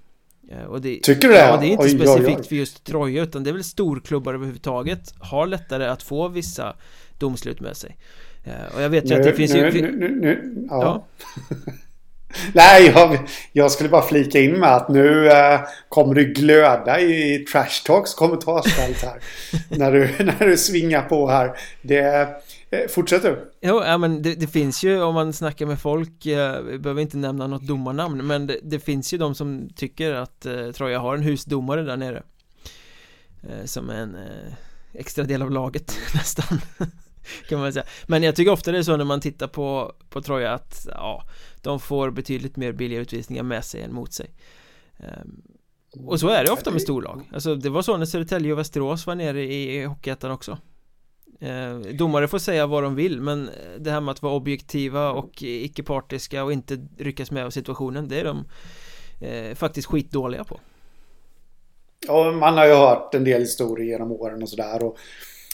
det, Tycker du det? Ja, det är inte oj, specifikt oj, oj. för just Troja utan det är väl storklubbar överhuvudtaget har lättare att få vissa domslut med sig Eh, och jag vet ju att det finns nu, ju... Nu, nu, ja. ja. Nej, jag, jag, skulle bara flika in med att nu äh, kommer du glöda i Trash Talks kommentarsfält här. när, du, när du svingar på här. Det, eh, Eh, fortsätt du. Jo, ja, men det, det, finns ju om man snackar med folk, eh, vi behöver inte nämna något domarnamn, men det, det finns ju de som tycker att eh, Troja har en husdomare där nere. Eh, som en eh, extra del av laget nästan. kan man säga. Men jag tycker ofta det är så när man tittar på, på Troja att ja, de får betydligt mer billiga utvisningar med sig än mot sig. Ehm, och så är det ofta med storlag. Alltså det var så när Södertälje och Västerås var nere i Hockeyettan också. Eh, domare får säga vad de vill men eh, det här med att vara objektiva och eh, icke-partiska och inte ryckas med av situationen det är de eh, faktiskt skitdåliga på. Ja, man har ju hört en del historier genom åren och sådär och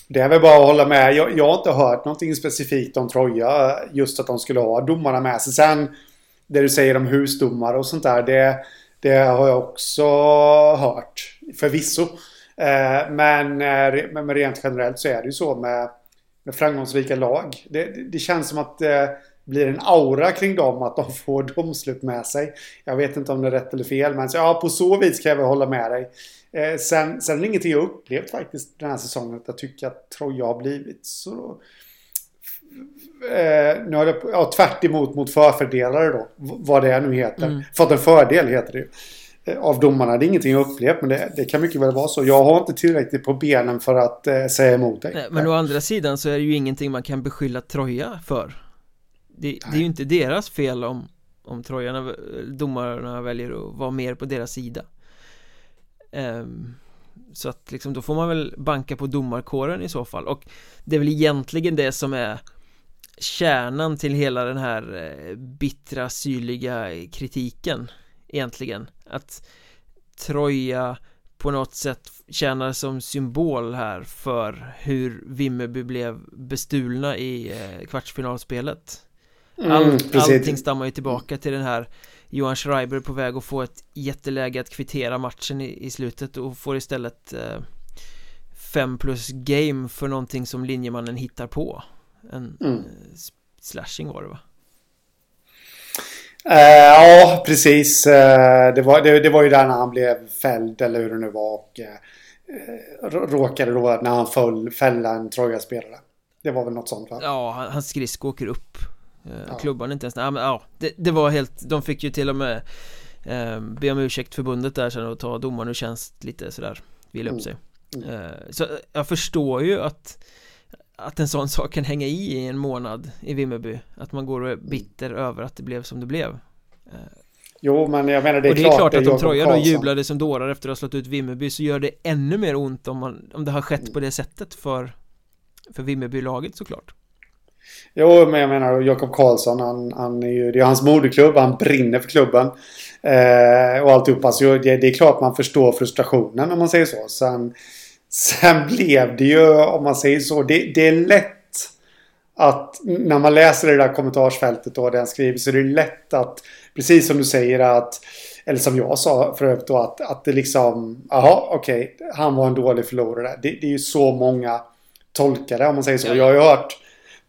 det är väl bara att hålla med. Jag, jag har inte hört någonting specifikt om Troja. Just att de skulle ha domarna med sig. Sen det du säger om husdomare och sånt där. Det, det har jag också hört. Förvisso. Eh, men, eh, men rent generellt så är det ju så med, med framgångsrika lag. Det, det känns som att det blir en aura kring dem att de får domslut med sig. Jag vet inte om det är rätt eller fel. Men så, ja, på så vis kan jag väl hålla med dig. Eh, sen, sen är det ingenting jag upplevt faktiskt den här säsongen. Att jag tycker att Troja har blivit så... Eh, nu har det, ja, tvärt emot mot förfördelare då. Vad det nu heter. Mm. Fått en fördel heter det ju. Eh, av domarna. Det är ingenting jag upplevt men det, det, kan mycket väl vara så. Jag har inte tillräckligt på benen för att eh, säga emot dig. Nej, men å andra sidan så är det ju ingenting man kan beskylla Troja för. Det, det är ju inte deras fel om, om Trojarna, domarna väljer att vara mer på deras sida. Um, så att liksom då får man väl banka på domarkåren i så fall och det är väl egentligen det som är kärnan till hela den här eh, bittra, syrliga kritiken egentligen att Troja på något sätt tjänar som symbol här för hur Vimmerby blev bestulna i eh, kvartsfinalspelet mm, All, Allting stammar ju tillbaka till den här Johan Schreiber på väg att få ett jätteläge att kvittera matchen i, i slutet och får istället eh, fem plus game för någonting som linjemannen hittar på En mm. eh, slashing var det va? Uh, ja, precis. Uh, det, var, det, det, var ju där när han blev fälld eller hur det nu var och uh, råkade då när han föll fälla en Troja-spelare. Det var väl något sånt va? Ja, hans skridsko åker upp ja. Klubban inte ens, ja, men, ja det, det, var helt, de fick ju till och med eh, be om ursäkt förbundet där sen och ta domaren ur tjänst lite sådär, vila upp mm. sig mm. Eh, Så jag förstår ju att att en sån sak kan hänga i i en månad i Vimmerby Att man går och är bitter över att det blev som det blev Jo men jag menar det är, och det är klart, klart att om Troja då jublade som dårar efter att ha slått ut Vimmerby så gör det ännu mer ont om, man, om det har skett på det sättet för för Vimmerby-laget såklart Jo, men jag menar Jakob Karlsson, han, han är ju, det är hans moderklubb, han brinner för klubben. Eh, och alltihopa, så det, det är klart man förstår frustrationen om man säger så. Sen, sen blev det ju, om man säger så, det, det är lätt att när man läser det där kommentarsfältet och den skriver så är det lätt att, precis som du säger att eller som jag sa för övrigt då att, att det liksom, jaha okej, okay, han var en dålig förlorare. Det, det är ju så många tolkare om man säger så. Jag har ju hört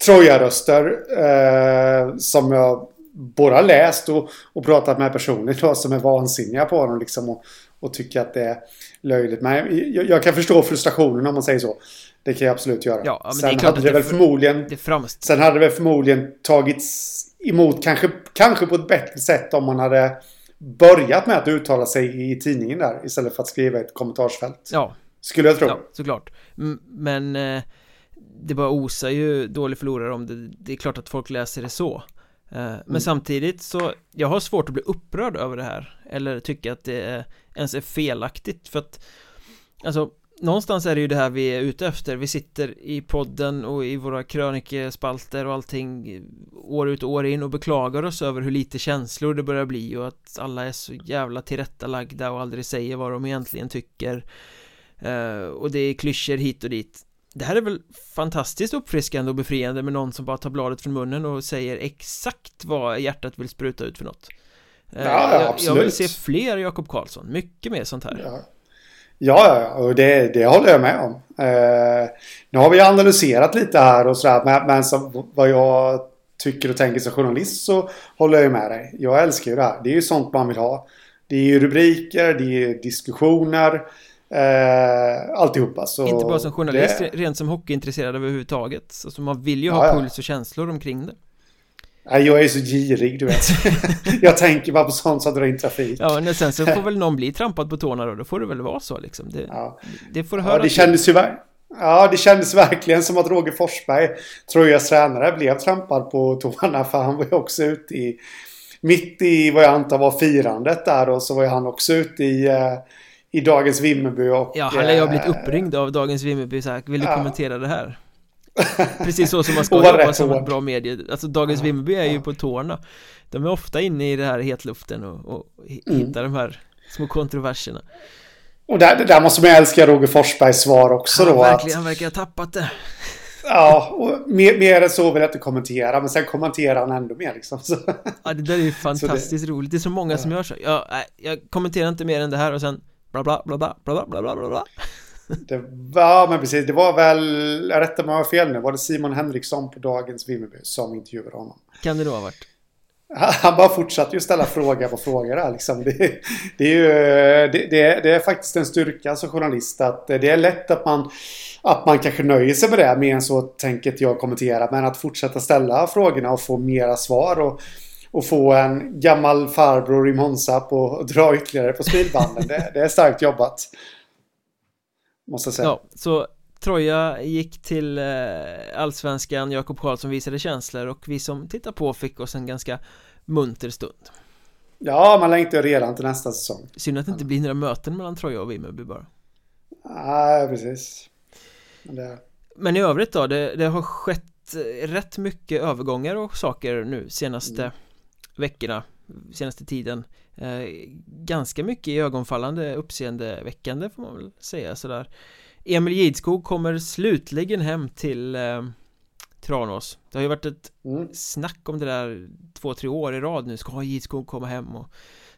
Troja-röster eh, som jag både har läst och, och pratat med personer då, som är vansinniga på honom liksom och, och tycker att det är löjligt. Men jag, jag, kan förstå frustrationen om man säger så. Det kan jag absolut göra. Ja, sen hade det, väl förmodligen det. Sen hade det väl förmodligen tagits emot kanske, kanske på ett bättre sätt om man hade börjat med att uttala sig i tidningen där istället för att skriva ett kommentarsfält. Ja. Skulle jag tro. Ja, såklart. Men eh, det bara osar ju dålig förlorare om det Det är klart att folk läser det så Men mm. samtidigt så Jag har svårt att bli upprörd över det här Eller tycka att det är, ens är felaktigt för att Alltså Någonstans är det ju det här vi är ute efter. Vi sitter i podden och i våra krönikespalter och allting År ut och år in och beklagar oss över hur lite känslor det börjar bli och att alla är så jävla tillrättalagda och aldrig säger vad de egentligen tycker. Uh, Och det är klyschor hit och dit det här är väl fantastiskt uppfriskande och befriande med någon som bara tar bladet från munnen och säger exakt vad hjärtat vill spruta ut för något Ja, ja jag, jag vill se fler Jakob Karlsson, mycket mer sånt här ja. Ja, och det, det håller jag med om. Eh, nu har vi analyserat lite här och sådär, men, men som, vad jag tycker och tänker som journalist så håller jag med dig. Jag älskar ju det här. Det är ju sånt man vill ha. Det är ju rubriker, det är diskussioner. Eh, alltihopa. Så Inte bara som journalist, det... rent som hockeyintresserad överhuvudtaget. Alltså man vill ju ha ja, puls och känslor omkring det. Jag är så girig du vet. jag tänker bara på sånt som drar in trafik. Ja, men sen så får väl någon bli trampad på tårna då. Då får det väl vara så liksom. Det, ja. det får du höra. Ja, det kändes ju Ja, det kändes verkligen som att Roger Forsberg, Trojas tränare, blev trampad på tårna. För han var ju också ute i... Mitt i vad jag antar var firandet där och så var ju han också ute i... Uh, i Dagens Vimmerby och... Ja, han lär ju ha blivit uppringd av Dagens Vimmerby så här, vill du ja. kommentera det här? Precis så som man ska jobba som ett bra medie Alltså Dagens ja, Vimmerby är ju på tårna De är ofta inne i det här hetluften och, och mm. hittar de här små kontroverserna Och där, där måste man älska Roger Forsbergs svar också han då verkligen, att, Han verkar ha tappat det Ja, och mer, mer än så vill jag inte kommentera Men sen kommenterar han ändå mer liksom så. Ja, det där är ju fantastiskt det, roligt Det är så många ja. som gör så ja, Jag kommenterar inte mer än det här och sen bla bla bla bla bla bla bla bla. Det var, men precis, det var väl, rätta mig om jag har fel nu, var det Simon Henriksson på Dagens Vimmerby som intervjuade honom? Kan det då ha varit? Han bara fortsatte ju ställa fråga på fråga där liksom. Det, det, är ju, det, det, är faktiskt en styrka som journalist att det är lätt att man, att man kanske nöjer sig med det mer än så tänket jag kommentera. Men att fortsätta ställa frågorna och få mera svar. Och och få en gammal farbror i Monza på och dra ytterligare på smilbanden. det, det är starkt jobbat. Måste jag säga. Ja, så Troja gick till eh, Allsvenskan, Jakob Karlsson visade känslor och vi som tittar på fick oss en ganska munter stund. Ja, man längtar redan till nästa säsong. Synd att det inte blir några möten mellan Troja och Vimmerby bara. Nej, precis. Men, det... Men i övrigt då, det, det, har skett rätt mycket övergångar och saker nu senaste mm. Veckorna, senaste tiden. Eh, ganska mycket ögonfallande uppseendeväckande får man väl säga sådär Emil Gidskog kommer slutligen hem till eh, Tranås Det har ju varit ett mm. snack om det där två, tre år i rad nu Ska Gidskog komma hem och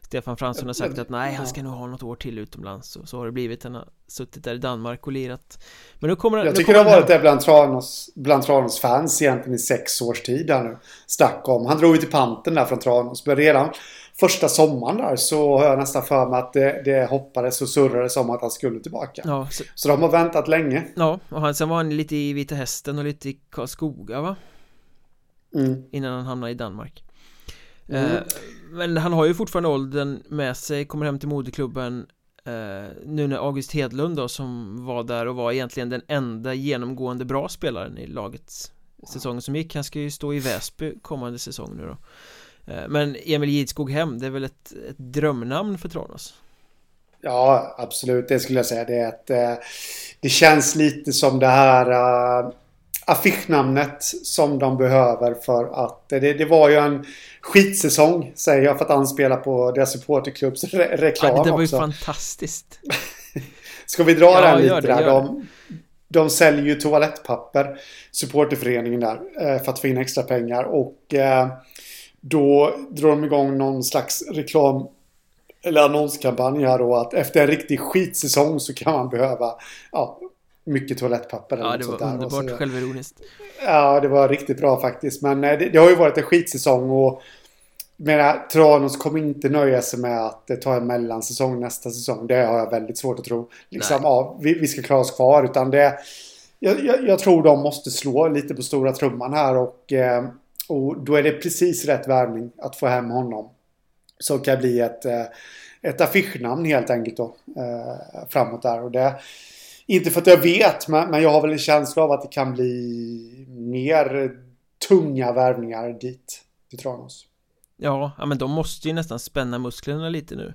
Stefan Fransson har sagt att nej, han ska nog ha något år till utomlands och så har det blivit, han har suttit där i Danmark och lirat Men nu kommer Jag tycker det har varit det bland Tranås, bland Tranås fans egentligen i sex års tid där nu Snack om, han drog ju till panten där från Tranås men redan första sommaren där så har jag nästan för mig att det, det hoppades och surrades om att han skulle tillbaka. Ja, så... så de har väntat länge. Ja, och han, sen var han lite i Vita Hästen och lite i Karlskoga va? Mm. Innan han hamnade i Danmark. Mm. Men han har ju fortfarande åldern med sig, kommer hem till moderklubben eh, Nu när August Hedlund då som var där och var egentligen den enda genomgående bra spelaren i lagets säsong som gick Han ska ju stå i Väsby kommande säsong nu då Eh, men Emil Gidskog hem, det är väl ett, ett drömnamn för Tranås? Ja, absolut. Det skulle jag säga. Det, är ett, eh, det känns lite som det här eh, affischnamnet som de behöver för att det, det var ju en skitsäsong säger jag för att anspela på deras supporterklubbs re reklam ja, Det var ju också. fantastiskt. Ska vi dra ja, den lite det, där? De, de säljer ju toalettpapper, supporterföreningen där, för att få in extra pengar och då drar de igång någon slags reklam eller annonskampanj här då att efter en riktig skitsäsong så kan man behöva ja, mycket toalettpapper. Ja, det var underbart självironiskt. Ja, det var riktigt bra faktiskt. Men eh, det, det har ju varit en skitsäsong och menar, Tranås kommer inte nöja sig med att ta en mellansäsong nästa säsong. Det har jag väldigt svårt att tro. Liksom, ja, vi, vi ska klara oss kvar. Utan det, jag, jag, jag, tror de måste slå lite på stora trumman här och eh, och då är det precis rätt värvning att få hem honom. Som kan bli ett, eh, ett affischnamn helt enkelt då. Eh, framåt där. Och det, inte för att jag vet, men, men jag har väl en känsla av att det kan bli mer tunga värvningar dit. Till Tranås. Ja, men de måste ju nästan spänna musklerna lite nu.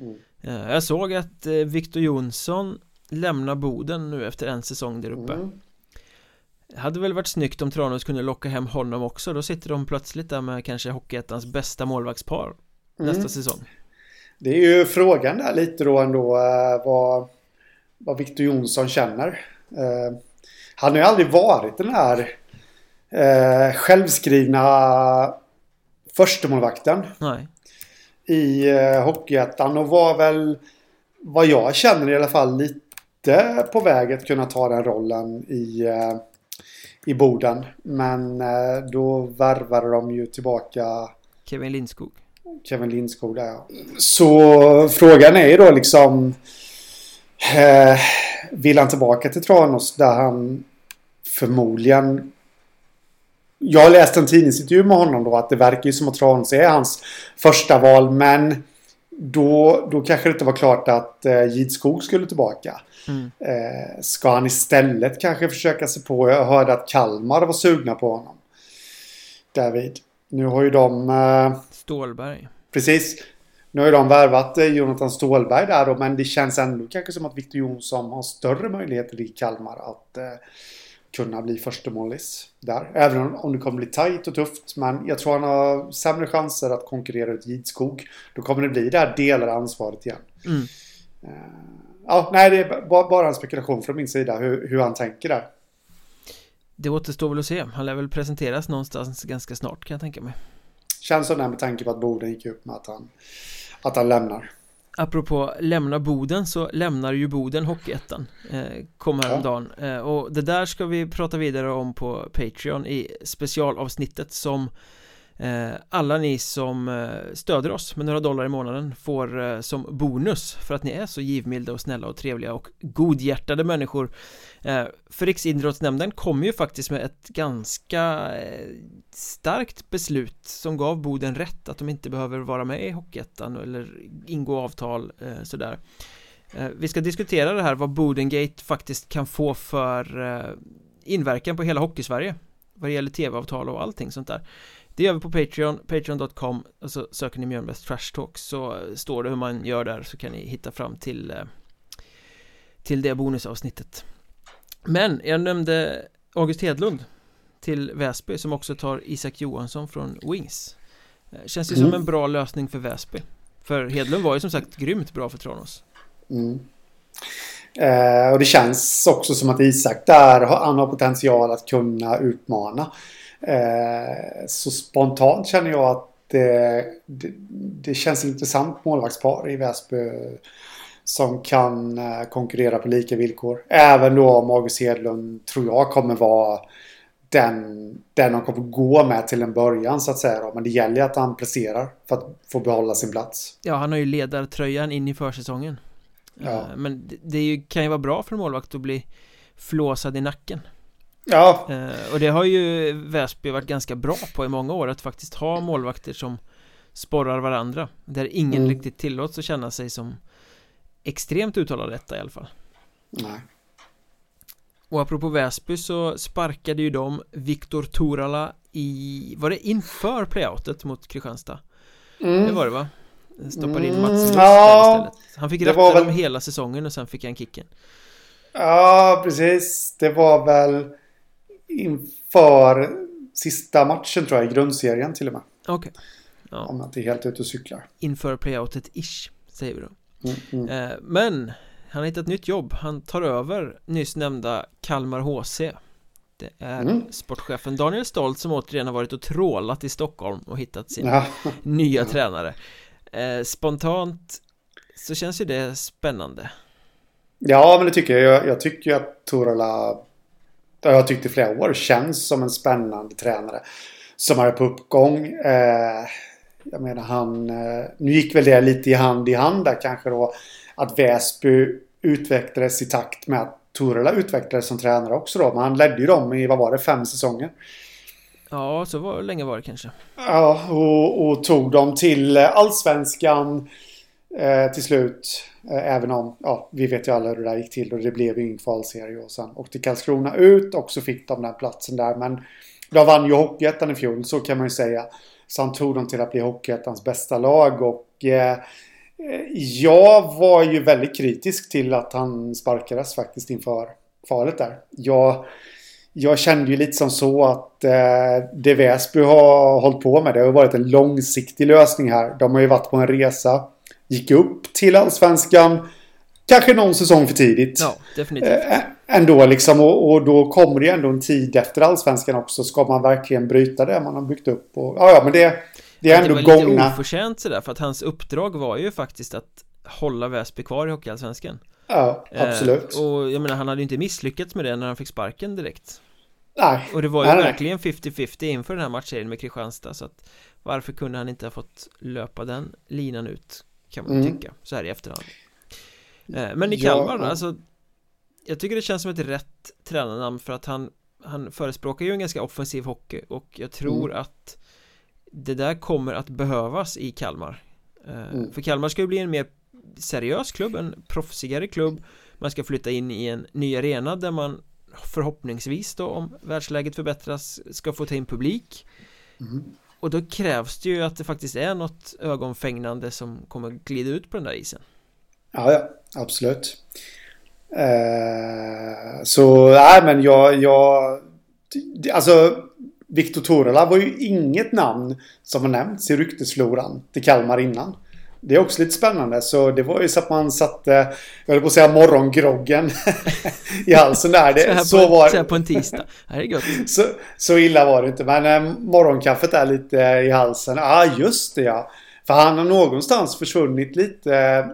Mm. Eh, jag såg att Victor Jonsson lämnar Boden nu efter en säsong där uppe. Mm. Hade väl varit snyggt om Tranås kunde locka hem honom också Då sitter de plötsligt där med kanske Hockeyettans bästa målvaktspar mm. Nästa säsong Det är ju frågan där lite då ändå eh, Vad, vad Victor Jonsson känner eh, Han har ju aldrig varit den här eh, Självskrivna Förstemålvakten Nej I Hockeyettan och var väl vad jag känner i alla fall lite på väg att kunna ta den rollen i, eh, i Boden. Men eh, då värvade de ju tillbaka Kevin Lindskog. Kevin Lindskog där ja. Så frågan är ju då liksom eh, Vill han tillbaka till Tranås där han förmodligen Jag har läst en tidningsintervju med honom då att det verkar ju som att Tranås är hans första val men då, då kanske det inte var klart att eh, Gidskog skulle tillbaka. Mm. Eh, ska han istället kanske försöka sig på? Jag hörde att Kalmar var sugna på honom. David. Nu har ju de... Eh, Stålberg. Precis. Nu har ju de värvat eh, Jonathan Stålberg där då, men det känns ändå kanske som att Victor Jonsson har större möjligheter i Kalmar att eh, kunna bli förstemålis där. Även om, om det kommer bli tajt och tufft, men jag tror han har sämre chanser att konkurrera ut Gidskog. Då kommer det bli det här delade ansvaret igen. Mm. Eh, ja, nej, det är bara, bara en spekulation från min sida hur, hur han tänker där. Det återstår väl att se. Han lär väl presenteras någonstans ganska snart kan jag tänka mig. Känns som det med tanke på att Boden gick upp med att han, att han lämnar. Apropå lämna Boden så lämnar ju Boden Hockeyettan eh, Kom häromdagen eh, och det där ska vi prata vidare om på Patreon i specialavsnittet som Eh, alla ni som eh, stöder oss med några dollar i månaden får eh, som bonus för att ni är så givmilda och snälla och trevliga och godhjärtade människor. För Riksidrottsnämnden kom ju faktiskt med ett ganska starkt beslut som gav Boden rätt att de inte behöver vara med i Hockeyettan eller ingå avtal sådär. Vi ska diskutera det här vad Bodengate faktiskt kan få för inverkan på hela Hockeysverige vad det gäller tv-avtal och allting sånt där det gör vi på Patreon, patreon.com och så söker ni Mjölnbergs Trash Talk så står det hur man gör där så kan ni hitta fram till eh, till det bonusavsnittet. Men jag nämnde August Hedlund till Väsby som också tar Isak Johansson från Wings. Eh, Känns ju mm. som en bra lösning för Väsby. För Hedlund var ju som sagt grymt bra för Tranås. Mm. eh, Och det känns också som att Isak där, han har potential att kunna utmana Eh, så spontant känner jag att det, det, det känns intressant målvaktspar i Väsby som kan eh, konkurrera på lika villkor. Även då om August Hedlund tror jag kommer vara den, den de kommer gå med till en början så att säga. Då. Men det gäller ju att han presterar för att få behålla sin plats. Ja, han har ju ledartröjan in i försäsongen. Ja. Eh, men det, det kan ju vara bra för en målvakt att bli flåsad i nacken. Ja. Eh, och det har ju Väsby varit ganska bra på i många år att faktiskt ha målvakter som sporrar varandra där ingen mm. riktigt tillåts att känna sig som extremt uttalad detta i alla fall. Nej. Och apropå Väsby så sparkade ju de Viktor Torala i, var det inför playoutet mot Kristianstad? Mm. Det var det va? Stoppade in Mats mm, ja, istället Han fick ratta väl... dem hela säsongen och sen fick han kicken Ja, precis Det var väl inför sista matchen tror jag i grundserien till och med. Okej. Okay. Ja. Om jag inte är helt ute och cyklar. Inför playoutet ish, säger vi då. Mm, mm. Eh, men han har hittat ett nytt jobb. Han tar över nyss nämnda Kalmar HC. Det är mm. sportchefen Daniel Stolt som återigen har varit och trålat i Stockholm och hittat sin ja. nya tränare. Eh, spontant så känns ju det spännande. Ja, men det tycker jag. Jag, jag tycker ju att Torala har jag tyckt i flera år, känns som en spännande tränare. Som är på uppgång. Eh, jag menar han... Eh, nu gick väl det lite i hand i hand där kanske då. Att Väsby utvecklades i takt med att Torela utvecklades som tränare också då. Men han ledde ju dem i, vad var det, fem säsonger. Ja, så var, länge var det kanske. Ja, och, och tog dem till allsvenskan eh, till slut. Eh, även om, ja, vi vet ju alla hur det där gick till och det blev ju ingen kvalserie. Och sen åkte Karlskrona ut och så fick de den platsen där. Men de vann ju Hockeyettan i fjol, så kan man ju säga. Så han tog dem till att bli Hockeyettans bästa lag och eh, eh, jag var ju väldigt kritisk till att han sparkades faktiskt inför kvalet där. Jag, jag kände ju lite som så att eh, det Väsby har hållit på med det har varit en långsiktig lösning här. De har ju varit på en resa gick upp till allsvenskan. Kanske någon säsong för tidigt. Ja, definitivt. Äh, ändå liksom och, och, då kommer det ändå en tid efter allsvenskan också. Ska man verkligen bryta det man har byggt upp? Och, ja, ja, men det, det är ändå gångna. Det var lite oförtjänt sådär för att hans uppdrag var ju faktiskt att hålla Väsby kvar i Hockeyallsvenskan Ja, absolut. Eh, och jag menar, han hade ju inte misslyckats med det när han fick sparken direkt Nej. Och det var ju nej. verkligen 50-50 inför den här matchserien med Kristianstad så att Varför kunde han inte ha fått löpa den linan ut? Kan man Mm. tycka, så här i efterhand eh, Men i Kalmar ja. alltså Jag tycker det känns som ett rätt tränarnamn för att han Han förespråkar ju en ganska offensiv hockey och jag tror Mm. att Det där kommer att behövas i Kalmar Eh, Mm. För Kalmar ska ju bli en mer seriös klubb, en proffsigare klubb Man ska flytta in i en ny arena där man förhoppningsvis då om världsläget förbättras ska få ta in publik Mm och då krävs det ju att det faktiskt är något ögonfängande som kommer glida ut på den där isen Ja, ja, absolut. Eh, så, nej men jag, jag... Alltså, Viktor Torela var ju inget namn som har nämnts i ryktesfloran till Kalmar innan. Det är också lite spännande. Så det var ju så att man satte, jag höll på att säga morgongroggen i halsen där. Så här Det, på, så, var, så här på en tisdag, det är gött så, så illa var det inte. Men eh, morgonkaffet är lite i halsen. Ja, ah, just det ja. För han har någonstans försvunnit lite eh,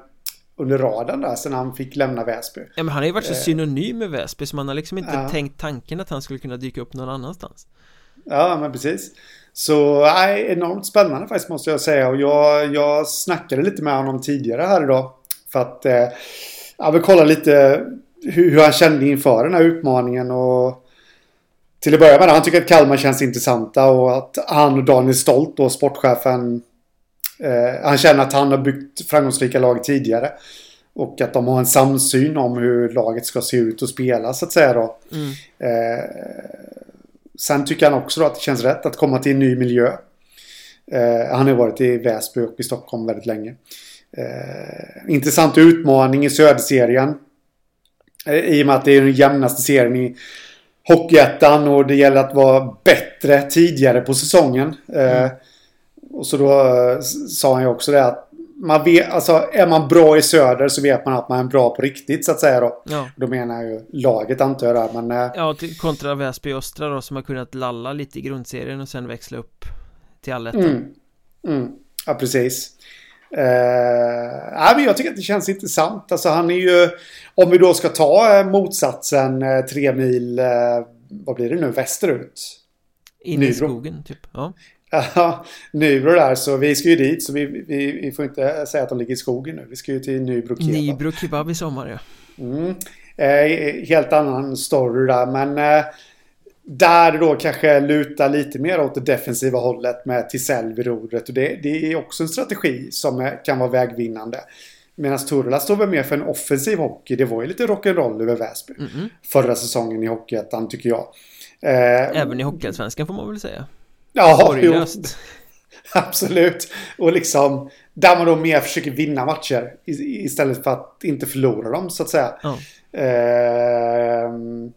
under radarn där sen han fick lämna Väsby. Ja men han har ju varit så synonym med Väsby så man har liksom inte Ja. tänkt tanken att han skulle kunna dyka upp någon annanstans Ja, men precis. Så nej, enormt spännande faktiskt måste jag säga. Och jag, jag snackade lite med honom tidigare här idag. För att eh, jag vill kolla lite hur, hur han kände inför den här utmaningen. Och till att börja med, han tycker att Kalmar känns intressanta och att han och Daniel Stolt, då sportchefen, eh, han känner att han har byggt framgångsrika lag tidigare. Och att de har en samsyn om hur laget ska se ut och spela så att säga då. mm. Eh, sen tycker han också att det känns rätt att komma till en ny miljö. Eh, han har varit i Väsby och i Stockholm väldigt länge. Eh, intressant utmaning i Söderserien. Eh, I och med att det är den jämnaste serien i Hockeyettan och det gäller att vara bättre tidigare på säsongen. Eh, Mm. Och så då eh, sa han ju också det att man vet, alltså är man bra i söder så vet man att man är bra på riktigt så att säga då. Ja, Då menar jag ju laget antar jag där, men ja till, kontra Väsby Östra då som har kunnat lalla lite i grundserien och sen växla upp till allettan Mm. Mm. Ja, precis. Eh, nej, men jag tycker att det känns intressant. Alltså han är ju, om vi då ska ta eh, motsatsen eh, tre mil, eh, vad blir det nu, västerut? In i skogen typ Ja, Ja, Nybro där, så vi ska ju dit. Så vi, vi, vi får inte säga att de ligger i skogen nu. Vi ska ju till Nybro Kebab. Nybro Kebab i sommar ja Mm. Eh, helt annan story där, men eh, där då kanske lutar lite mer åt det defensiva hållet med Tisell vid rodret. Och det, det är också en strategi som är, kan vara vägvinnande. Medan Turla står väl mer för en offensiv hockey. Det var ju lite rock'n'roll över Väsby. Mm-mm. Förra säsongen i Hockeyettan tycker jag. Eh, Även i Hockeyallsvenskan får man väl säga ja, Sorglöst absolut. Och liksom där man då mer försöker vinna matcher istället för att inte förlora dem så att säga. Ja, Ehm,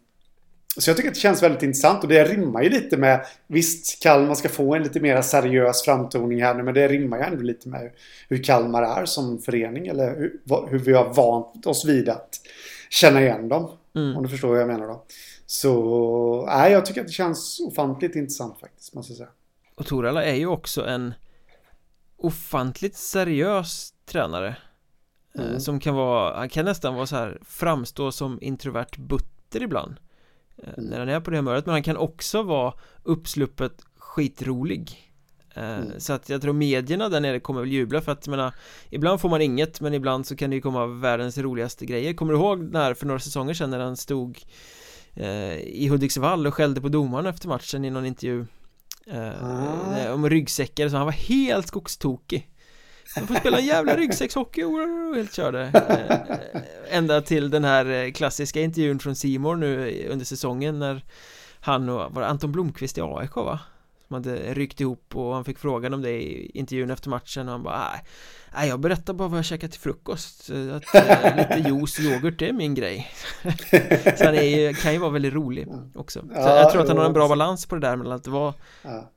så jag tycker att det känns väldigt intressant och det rimmar ju lite med Visst, Kalmar ska få en lite mer seriös framtoning här nu men det rimmar ju ändå lite med hur Kalmar är som förening eller hur, hur vi har vant oss vid att känna igen dem. mm. Om du förstår vad jag menar då. Så, nej, jag tycker att det känns ofantligt intressant faktiskt, måste jag säga. Och Torala är ju också en ofantligt seriös tränare eh, Mm. Som kan vara, han kan nästan vara så här framstå som introvert butter ibland eh, Mm. När han är på det humöret men han kan också vara uppsluppet skitrolig eh, Mm. Så att jag tror medierna där nere kommer väl jubla för att jag menar Ibland får man inget men ibland så kan det ju komma världens roligaste grejer Kommer du ihåg när för några säsonger sedan när han stod i Hudiksvall och skällde på domaren efter matchen i någon intervju eh, Ah. om ryggsäckar så han var helt skogstokig han får spela en jävla ryggsäckshockey och och helt körde eh, Ända till den här eh, klassiska intervjun från Simor nu under säsongen när Han och, var Anton Blomqvist i AIK va? Som hade ryckt ihop och han fick frågan om det i intervjun efter matchen och han bara nej jag berättar bara vad jag käkat till frukost Att eh, lite juice och yoghurt det är min grej. Så han är kan ju vara väldigt rolig också. Så Ja, jag tror att han har en bra balans på det där mellan att vara Ja.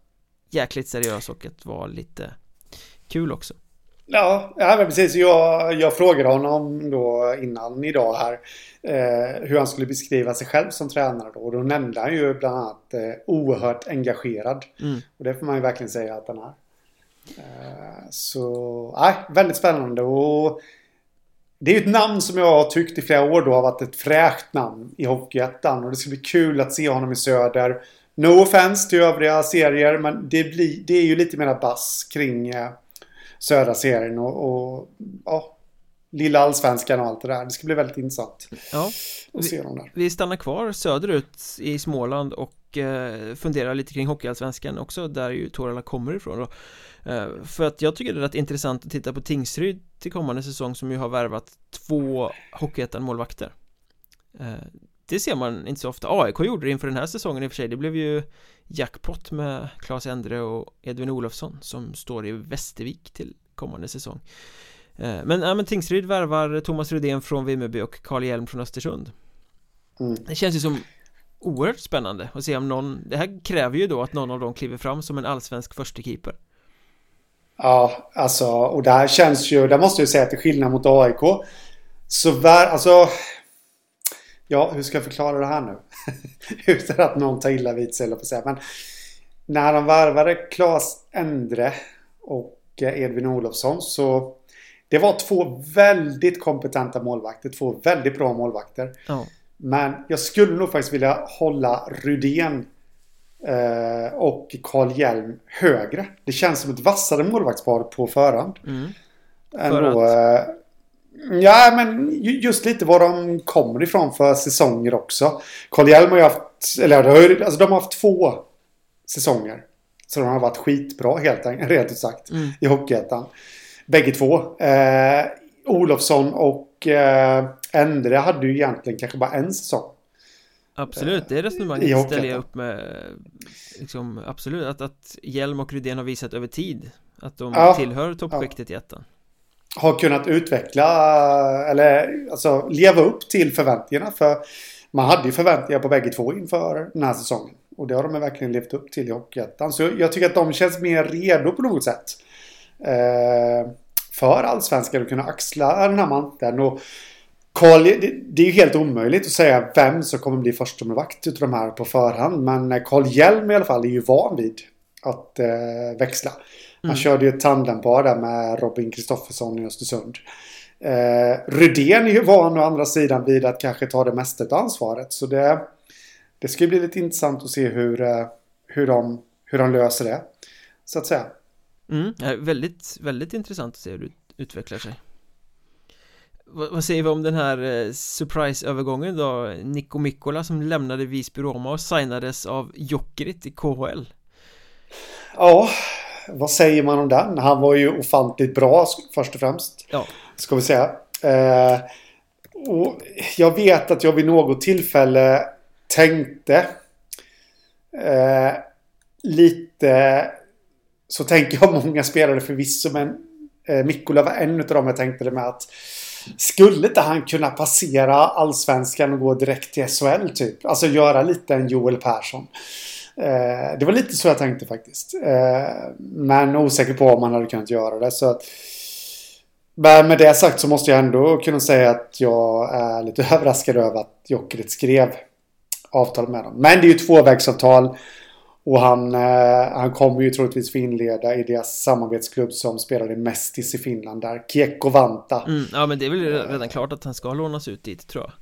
jäkligt seriös och att vara lite kul också Ja, ja precis. Jag, jag frågade honom då innan idag här eh, hur han skulle beskriva sig själv som tränare då. Och då nämnde han ju bland annat eh, oerhört engagerad. mm. Och det får man ju verkligen säga att han är. Eh, så, nej, väldigt spännande och det är ju ett namn som jag har tyckt i flera år då har varit ett fräscht namn i Hockeyettan. Och det ska bli kul att se honom i Söder. No offense till övriga serier men det, blir, det är ju lite mera bass kring eh, södra serien och, och ja, lilla allsvenskan och allt det där. Det ska bli väldigt intressant Ja, att se dem där. vi stannar kvar söderut i Småland och eh, funderar lite kring Hockeyallsvenskan också där ju Torala kommer ifrån då. Eh, för att jag tycker det är rätt intressant att titta på Tingsryd till kommande säsong som ju har värvat två Hockeyettan-målvakter. Eh, det ser man inte så ofta. AIK gjorde det inför den här säsongen i och för sig. Det blev ju jackpot med Claes Endre och Edvin Olofsson som står i Västervik till kommande säsong. Eh, Men, ja, men Tingsryd värvar Thomas Rudén från Vimmerby och Karl Hjelm från Östersund. Mm. Det känns ju som oerhört spännande att se om någon Det här kräver ju då att någon av dem kliver fram som en allsvensk förstekeeper Ja, alltså och där känns ju, där måste jag säga att till skillnad mot AIK. Så vär, alltså. Ja, hur ska jag förklara det här nu? Utan att någon tar illa vid sig på att säga. Men när de värvade Claes Endre och eh, Edvin Olofsson så det var två väldigt kompetenta målvakter. Två väldigt bra målvakter. Ja, Men jag skulle nog faktiskt vilja hålla Rudén eh, och Carl Hjelm högre. Det känns som ett vassare målvaktspar på förhand. mm. För eh, Ja, men ju- just lite var de kommer ifrån för säsonger också. Carl Hjelm har ju haft, eller alltså de har haft två säsonger. Så de har varit skitbra helt enkelt, rent ut sagt, Mm. i Hockeyettan. Bägge två. Eh, Olofsson och eh, Endre hade ju egentligen kanske bara en säsong. Absolut, det resonemanget ställer jag upp med liksom, Absolut, att, att Hjelm och Rydén har visat över tid Att de Ja, tillhör toppskiktet i ettan har kunnat utveckla eller alltså leva upp till förväntningarna. För man hade ju förväntningar på bägge två inför den här säsongen. Och det har de verkligen levt upp till i Hockeyettan. Så jag tycker att de känns mer redo på något sätt. Eh, för allsvenskan att kunna axla den här manteln. Och Carl, det, det är ju helt omöjligt att säga vem som kommer bli förstemålvakt utav de här på förhand. Men Carl Hjelm i alla fall är ju van vid att eh, växla. Han Mm. körde ju ett tandempar där med Robin Kristoffersson i Östersund. Eh, Rydén är ju van å andra sidan vid att kanske ta det mesta av ansvaret. Så det, det ska bli lite intressant att se hur, eh, hur, de, hur de löser det. Så att säga. mm. ja, Väldigt, väldigt intressant att se hur det ut- utvecklar sig vad, vad säger vi om den här eh, surprise-övergången då? Nico Mikkola som lämnade Visby Roma och signades av Jokerit i KHL Ja, vad säger man om den? Han var ju ofantligt bra först och främst. Ja, Ska vi säga. Eh, och jag vet att jag vid något tillfälle tänkte eh, lite så tänker jag många spelare förvisso men eh, Mikkola var en av dem jag tänkte det med att skulle inte han kunna passera allsvenskan och gå direkt till SHL typ? Alltså göra lite en Joel Persson. Eh, det var lite så jag tänkte faktiskt. Eh, men osäker på om han hade kunnat göra det. Så att, men med det sagt så måste jag ändå kunna säga att jag är lite överraskad över att Jokerit skrev avtal med dem. Men det är ju tvåvägsavtal. Och han, eh, han kommer ju troligtvis få inleda i deras samarbetsklubb som spelade Mestis i Finland där. Kiekko Vanta. mm. ja men det är väl redan klart att han ska lånas ut dit tror jag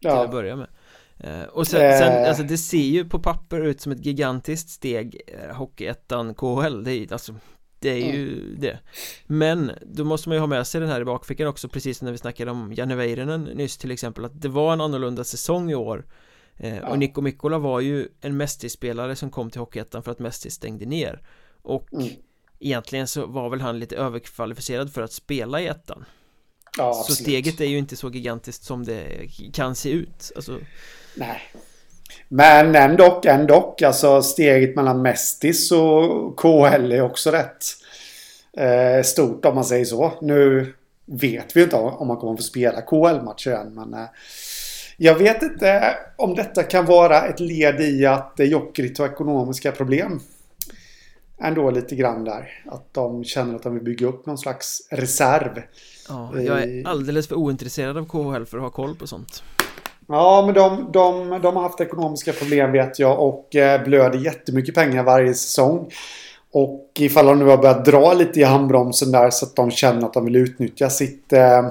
till att Ja, börja med Och sen, sen Eh. alltså det ser ju på papper ut som ett gigantiskt steg eh, Hockeyettan KHL, det är ju alltså Det är ju det. Men då måste man ju ha med sig den här i bakfickan också Precis som när vi snackade om Janne Väyrynen nyss till exempel Att det var en annorlunda säsong i år. Eh, Ja. Och Niko Mikkola var ju en Mestis-spelare som kom till Hockeyettan för att Mestis stängde ner. Och Mm. egentligen så var väl han lite överkvalificerad för att spela i ettan. Ja Så steget är ju inte så gigantiskt som det kan se ut. Alltså Nej. Men ändå, ändå. Alltså steget mellan Mestis och KHL är också rätt eh, stort om man säger så. Nu vet vi inte om man kommer få spela KHL-matcher än. Men eh, jag vet inte om detta kan vara ett led i att eh, Jokerit har ekonomiska problem. Ändå lite grann där. Att de känner att de vill bygga upp någon slags reserv. Ja, jag Eh. är alldeles för ointresserad av KHL för att ha koll på sånt Ja, men de, de, de har haft ekonomiska problem vet jag och eh, blöder jättemycket pengar varje säsong. Och ifall de nu har börjat dra lite i handbromsen där så att de känner att de vill utnyttja sitt, eh,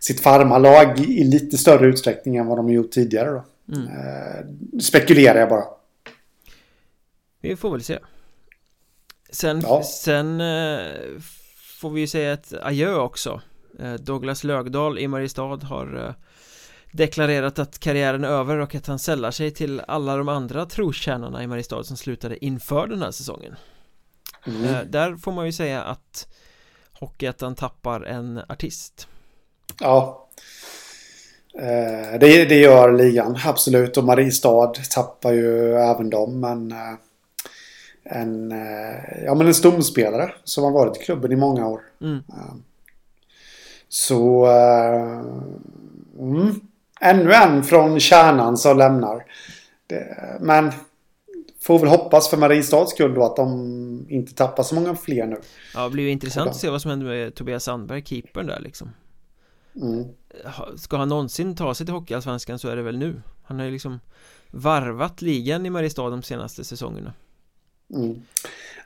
sitt farmarlag i lite större utsträckning än vad de gjort tidigare. Då. Mm. Eh, spekulerar jag bara. Vi får väl se. Sen, ja. sen eh, får vi ju säga ett adjö också. Eh, Douglas Lögdal i Mariestad har eh, deklarerat att karriären är över och att han sällar sig till alla de andra trotjänarna i Mariestad som slutade inför den här säsongen. Mm. Eh, där får man ju säga att Hockeyettan tappar en artist. Ja, Eh, det, det gör ligan, absolut. Och Mariestad tappar ju även dem. Men eh, en, ja, men en stomspelare som har varit i klubben i många år. Mm. Så... Mm, ännu en från kärnan som lämnar. Det, men får väl hoppas för Mariestads skull då att de inte tappar så många fler nu. Ja, det blir ju intressant att se vad som händer med Tobias Sandberg, keepern där liksom. Mm. Ska han någonsin ta sig till Hockeyallsvenskan så är det väl nu Han har ju liksom varvat ligan i Mariestad de senaste säsongerna mm.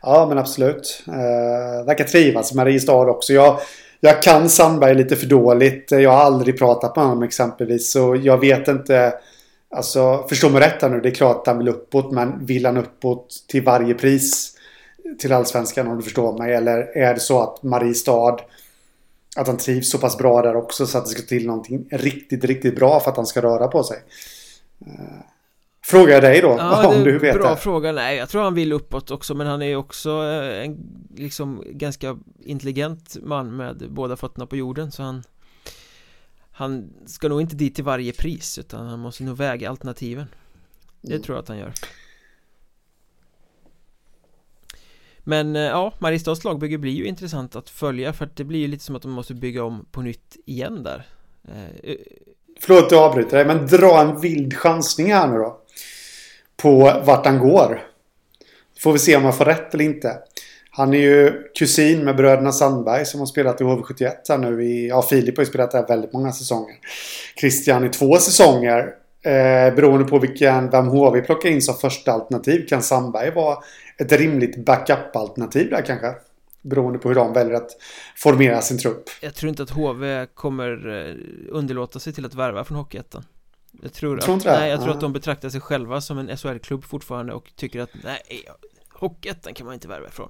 Ja men absolut eh, Verkar trivas i Mariestad också jag, jag kan Sandberg lite för dåligt. Jag har aldrig pratat med honom exempelvis Så jag vet inte. Alltså förstå mig rätt här nu Det är klart att han vill uppåt Men vill han uppåt till varje pris Till Allsvenskan om du förstår mig? Eller är det så att Mariestad att han trivs så pass bra där också så att det ska till någonting riktigt, riktigt bra för att han ska röra på sig. Eh, Frågar jag dig då, ja, om du vet bra det. fråga, nej jag tror han vill uppåt också men han är ju också eh, en liksom ganska intelligent man med båda fötterna på jorden så han Han ska nog inte dit till varje pris utan han måste nog väga alternativen. Det mm. tror jag att han gör. Men eh, ja, Mariestads lagbygge blir ju intressant att följa för att det blir ju lite som att de måste bygga om på nytt igen där. Eh, Förlåt att jag avbryter dig men dra en vild chansning här nu då på vart han går Får vi se om han får rätt eller inte Han är ju kusin med bröderna Sandberg som har spelat i HV71 här nu i... Ja, Filip har ju spelat där väldigt många säsonger Christian i två säsonger Eh, beroende på vilken, vem HV plockar in som första alternativ kan Sandberg vara ett rimligt backup-alternativ där kanske. Beroende på hur de väljer att formera sin trupp. Jag tror inte att HV kommer eh, underlåta sig till att värva från Hockeyettan. Jag tror, tror att, nej, jag tror att de betraktar sig själva som en SHL-klubb fortfarande och tycker att nej, Hockeyettan kan man inte värva ifrån.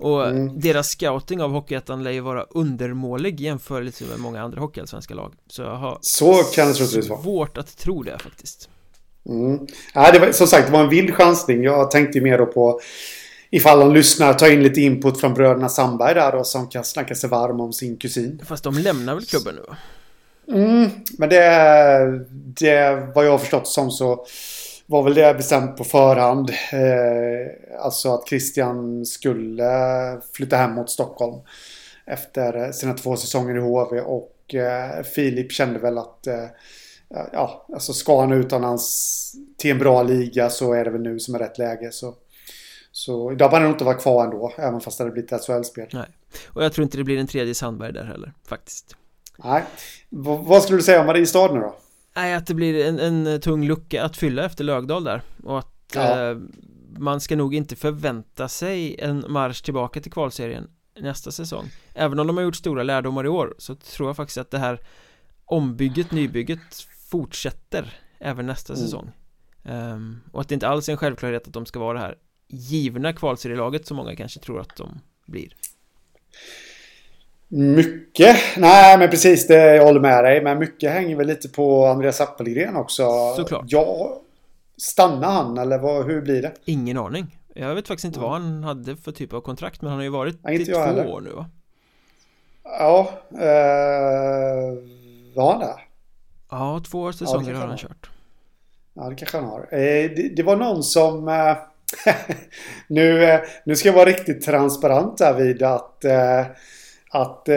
Och mm. deras scouting av Hockeyettan lär ju vara undermålig jämfört med många andra hockeyallsvenska lag. Så jag har Så kan det troligtvis vara. svårt att tro det faktiskt. Mm. ja, det var, Som sagt, det var en vild chansning. Jag tänkte mer då på Ifall de lyssnar, ta in lite input från bröderna Sandberg där då Som kan snacka sig varm om sin kusin. Fast de lämnar väl klubben nu va? Mm, men det, det vad jag har förstått som så var väl det bestämt på förhand. Eh, alltså att Christian skulle flytta hem mot Stockholm. Efter sina två säsonger i HV och eh, Filip kände väl att eh, ja, alltså ska han utomlands till en bra liga så är det väl nu som är rätt läge. Så, så idag han inte vara kvar ändå, även fast det hade blivit SHL-spel. Nej, och jag tror inte det blir en tredje Sandberg där heller, faktiskt. Nej, v vad skulle du säga om Mariestad nu då? Nej, att det blir en, en tung lucka att fylla efter Lögdal där och att ja. eh, man ska nog inte förvänta sig en marsch tillbaka till kvalserien nästa säsong Även om de har gjort stora lärdomar i år så tror jag faktiskt att det här ombygget, nybygget fortsätter även nästa mm. säsong um, Och att det inte alls är en självklarhet att de ska vara det här givna kvalserielaget som många kanske tror att de blir mycket? Nej, men precis det jag håller med dig. Men mycket hänger väl lite på Andreas Appelgren också. Såklart. Ja, stannar han eller vad, hur blir det? Ingen aning. Jag vet faktiskt inte mm. vad han hade för typ av kontrakt. Men han har ju varit ja, i två heller. år nu va? Ja, eh, var han det? Ja, två säsonger ja, har han kört. Ja, det kanske han har. Eh, det, det, var någon som... Eh, nu, eh, nu ska jag vara riktigt transparent där vid att eh, att eh,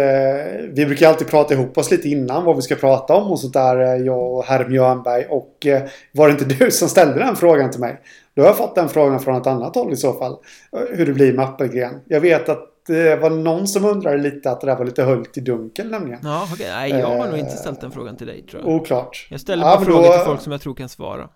vi brukar alltid prata ihop oss lite innan vad vi ska prata om och sånt där. Eh, jag och herr Mjörnberg. Och eh, var det inte du som ställde den frågan till mig? Då har jag fått den frågan från ett annat håll i så fall. Eh, hur det blir med Appelgren. Jag vet att det var någon som undrade lite att det där var lite höljt i dunkel nämligen. Ja, okej. Okay. Nej, jag har eh, nog inte ställt den frågan till dig tror jag. Oklart. Jag ställer bara ja, frågor då... till folk som jag tror kan svara.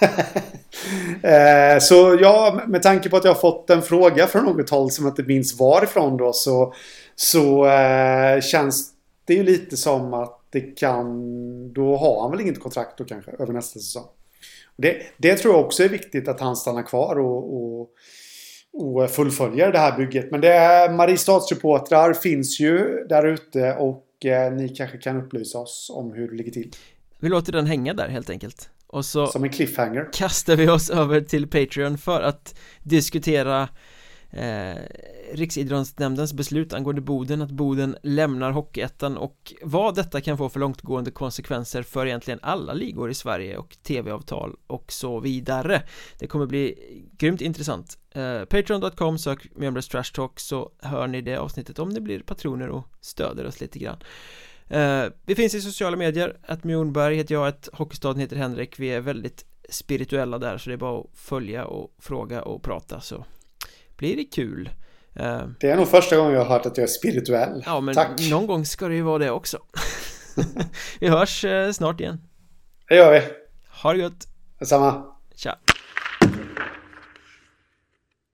eh, så ja, med tanke på att jag har fått en fråga från något håll som jag inte minns varifrån då så så eh, känns det ju lite som att det kan... Då har han väl inget kontrakt då kanske över nästa säsong. Det, det tror jag också är viktigt att han stannar kvar och, och, och fullföljer det här bygget. Men det är Mariestadsreportrar finns ju där ute och eh, ni kanske kan upplysa oss om hur det ligger till. Vi låter den hänga där helt enkelt. Och så Som en cliffhanger. kastar vi oss över till Patreon för att diskutera eh, Riksidrottsnämndens beslut angående Boden att Boden lämnar Hockeyettan och vad detta kan få för långtgående konsekvenser för egentligen alla ligor i Sverige och tv-avtal och så vidare. Det kommer bli grymt intressant. Eh, Patreon.com, sök Mjölnbergs Trash Talk så hör ni det avsnittet om ni blir patroner och stöder oss lite grann. Eh, Vi finns i sociala medier, att Mjornberg heter jag, att Hockeystaden heter Henrik. Vi är väldigt spirituella där så det är bara att följa och fråga och prata så blir det kul Eh, Det är nog första gången jag har hört att jag är spirituell. Ja men Tack. någon gång ska det ju vara det också Vi hörs eh, snart igen Det gör vi. Ha det gött, Detsamma. tja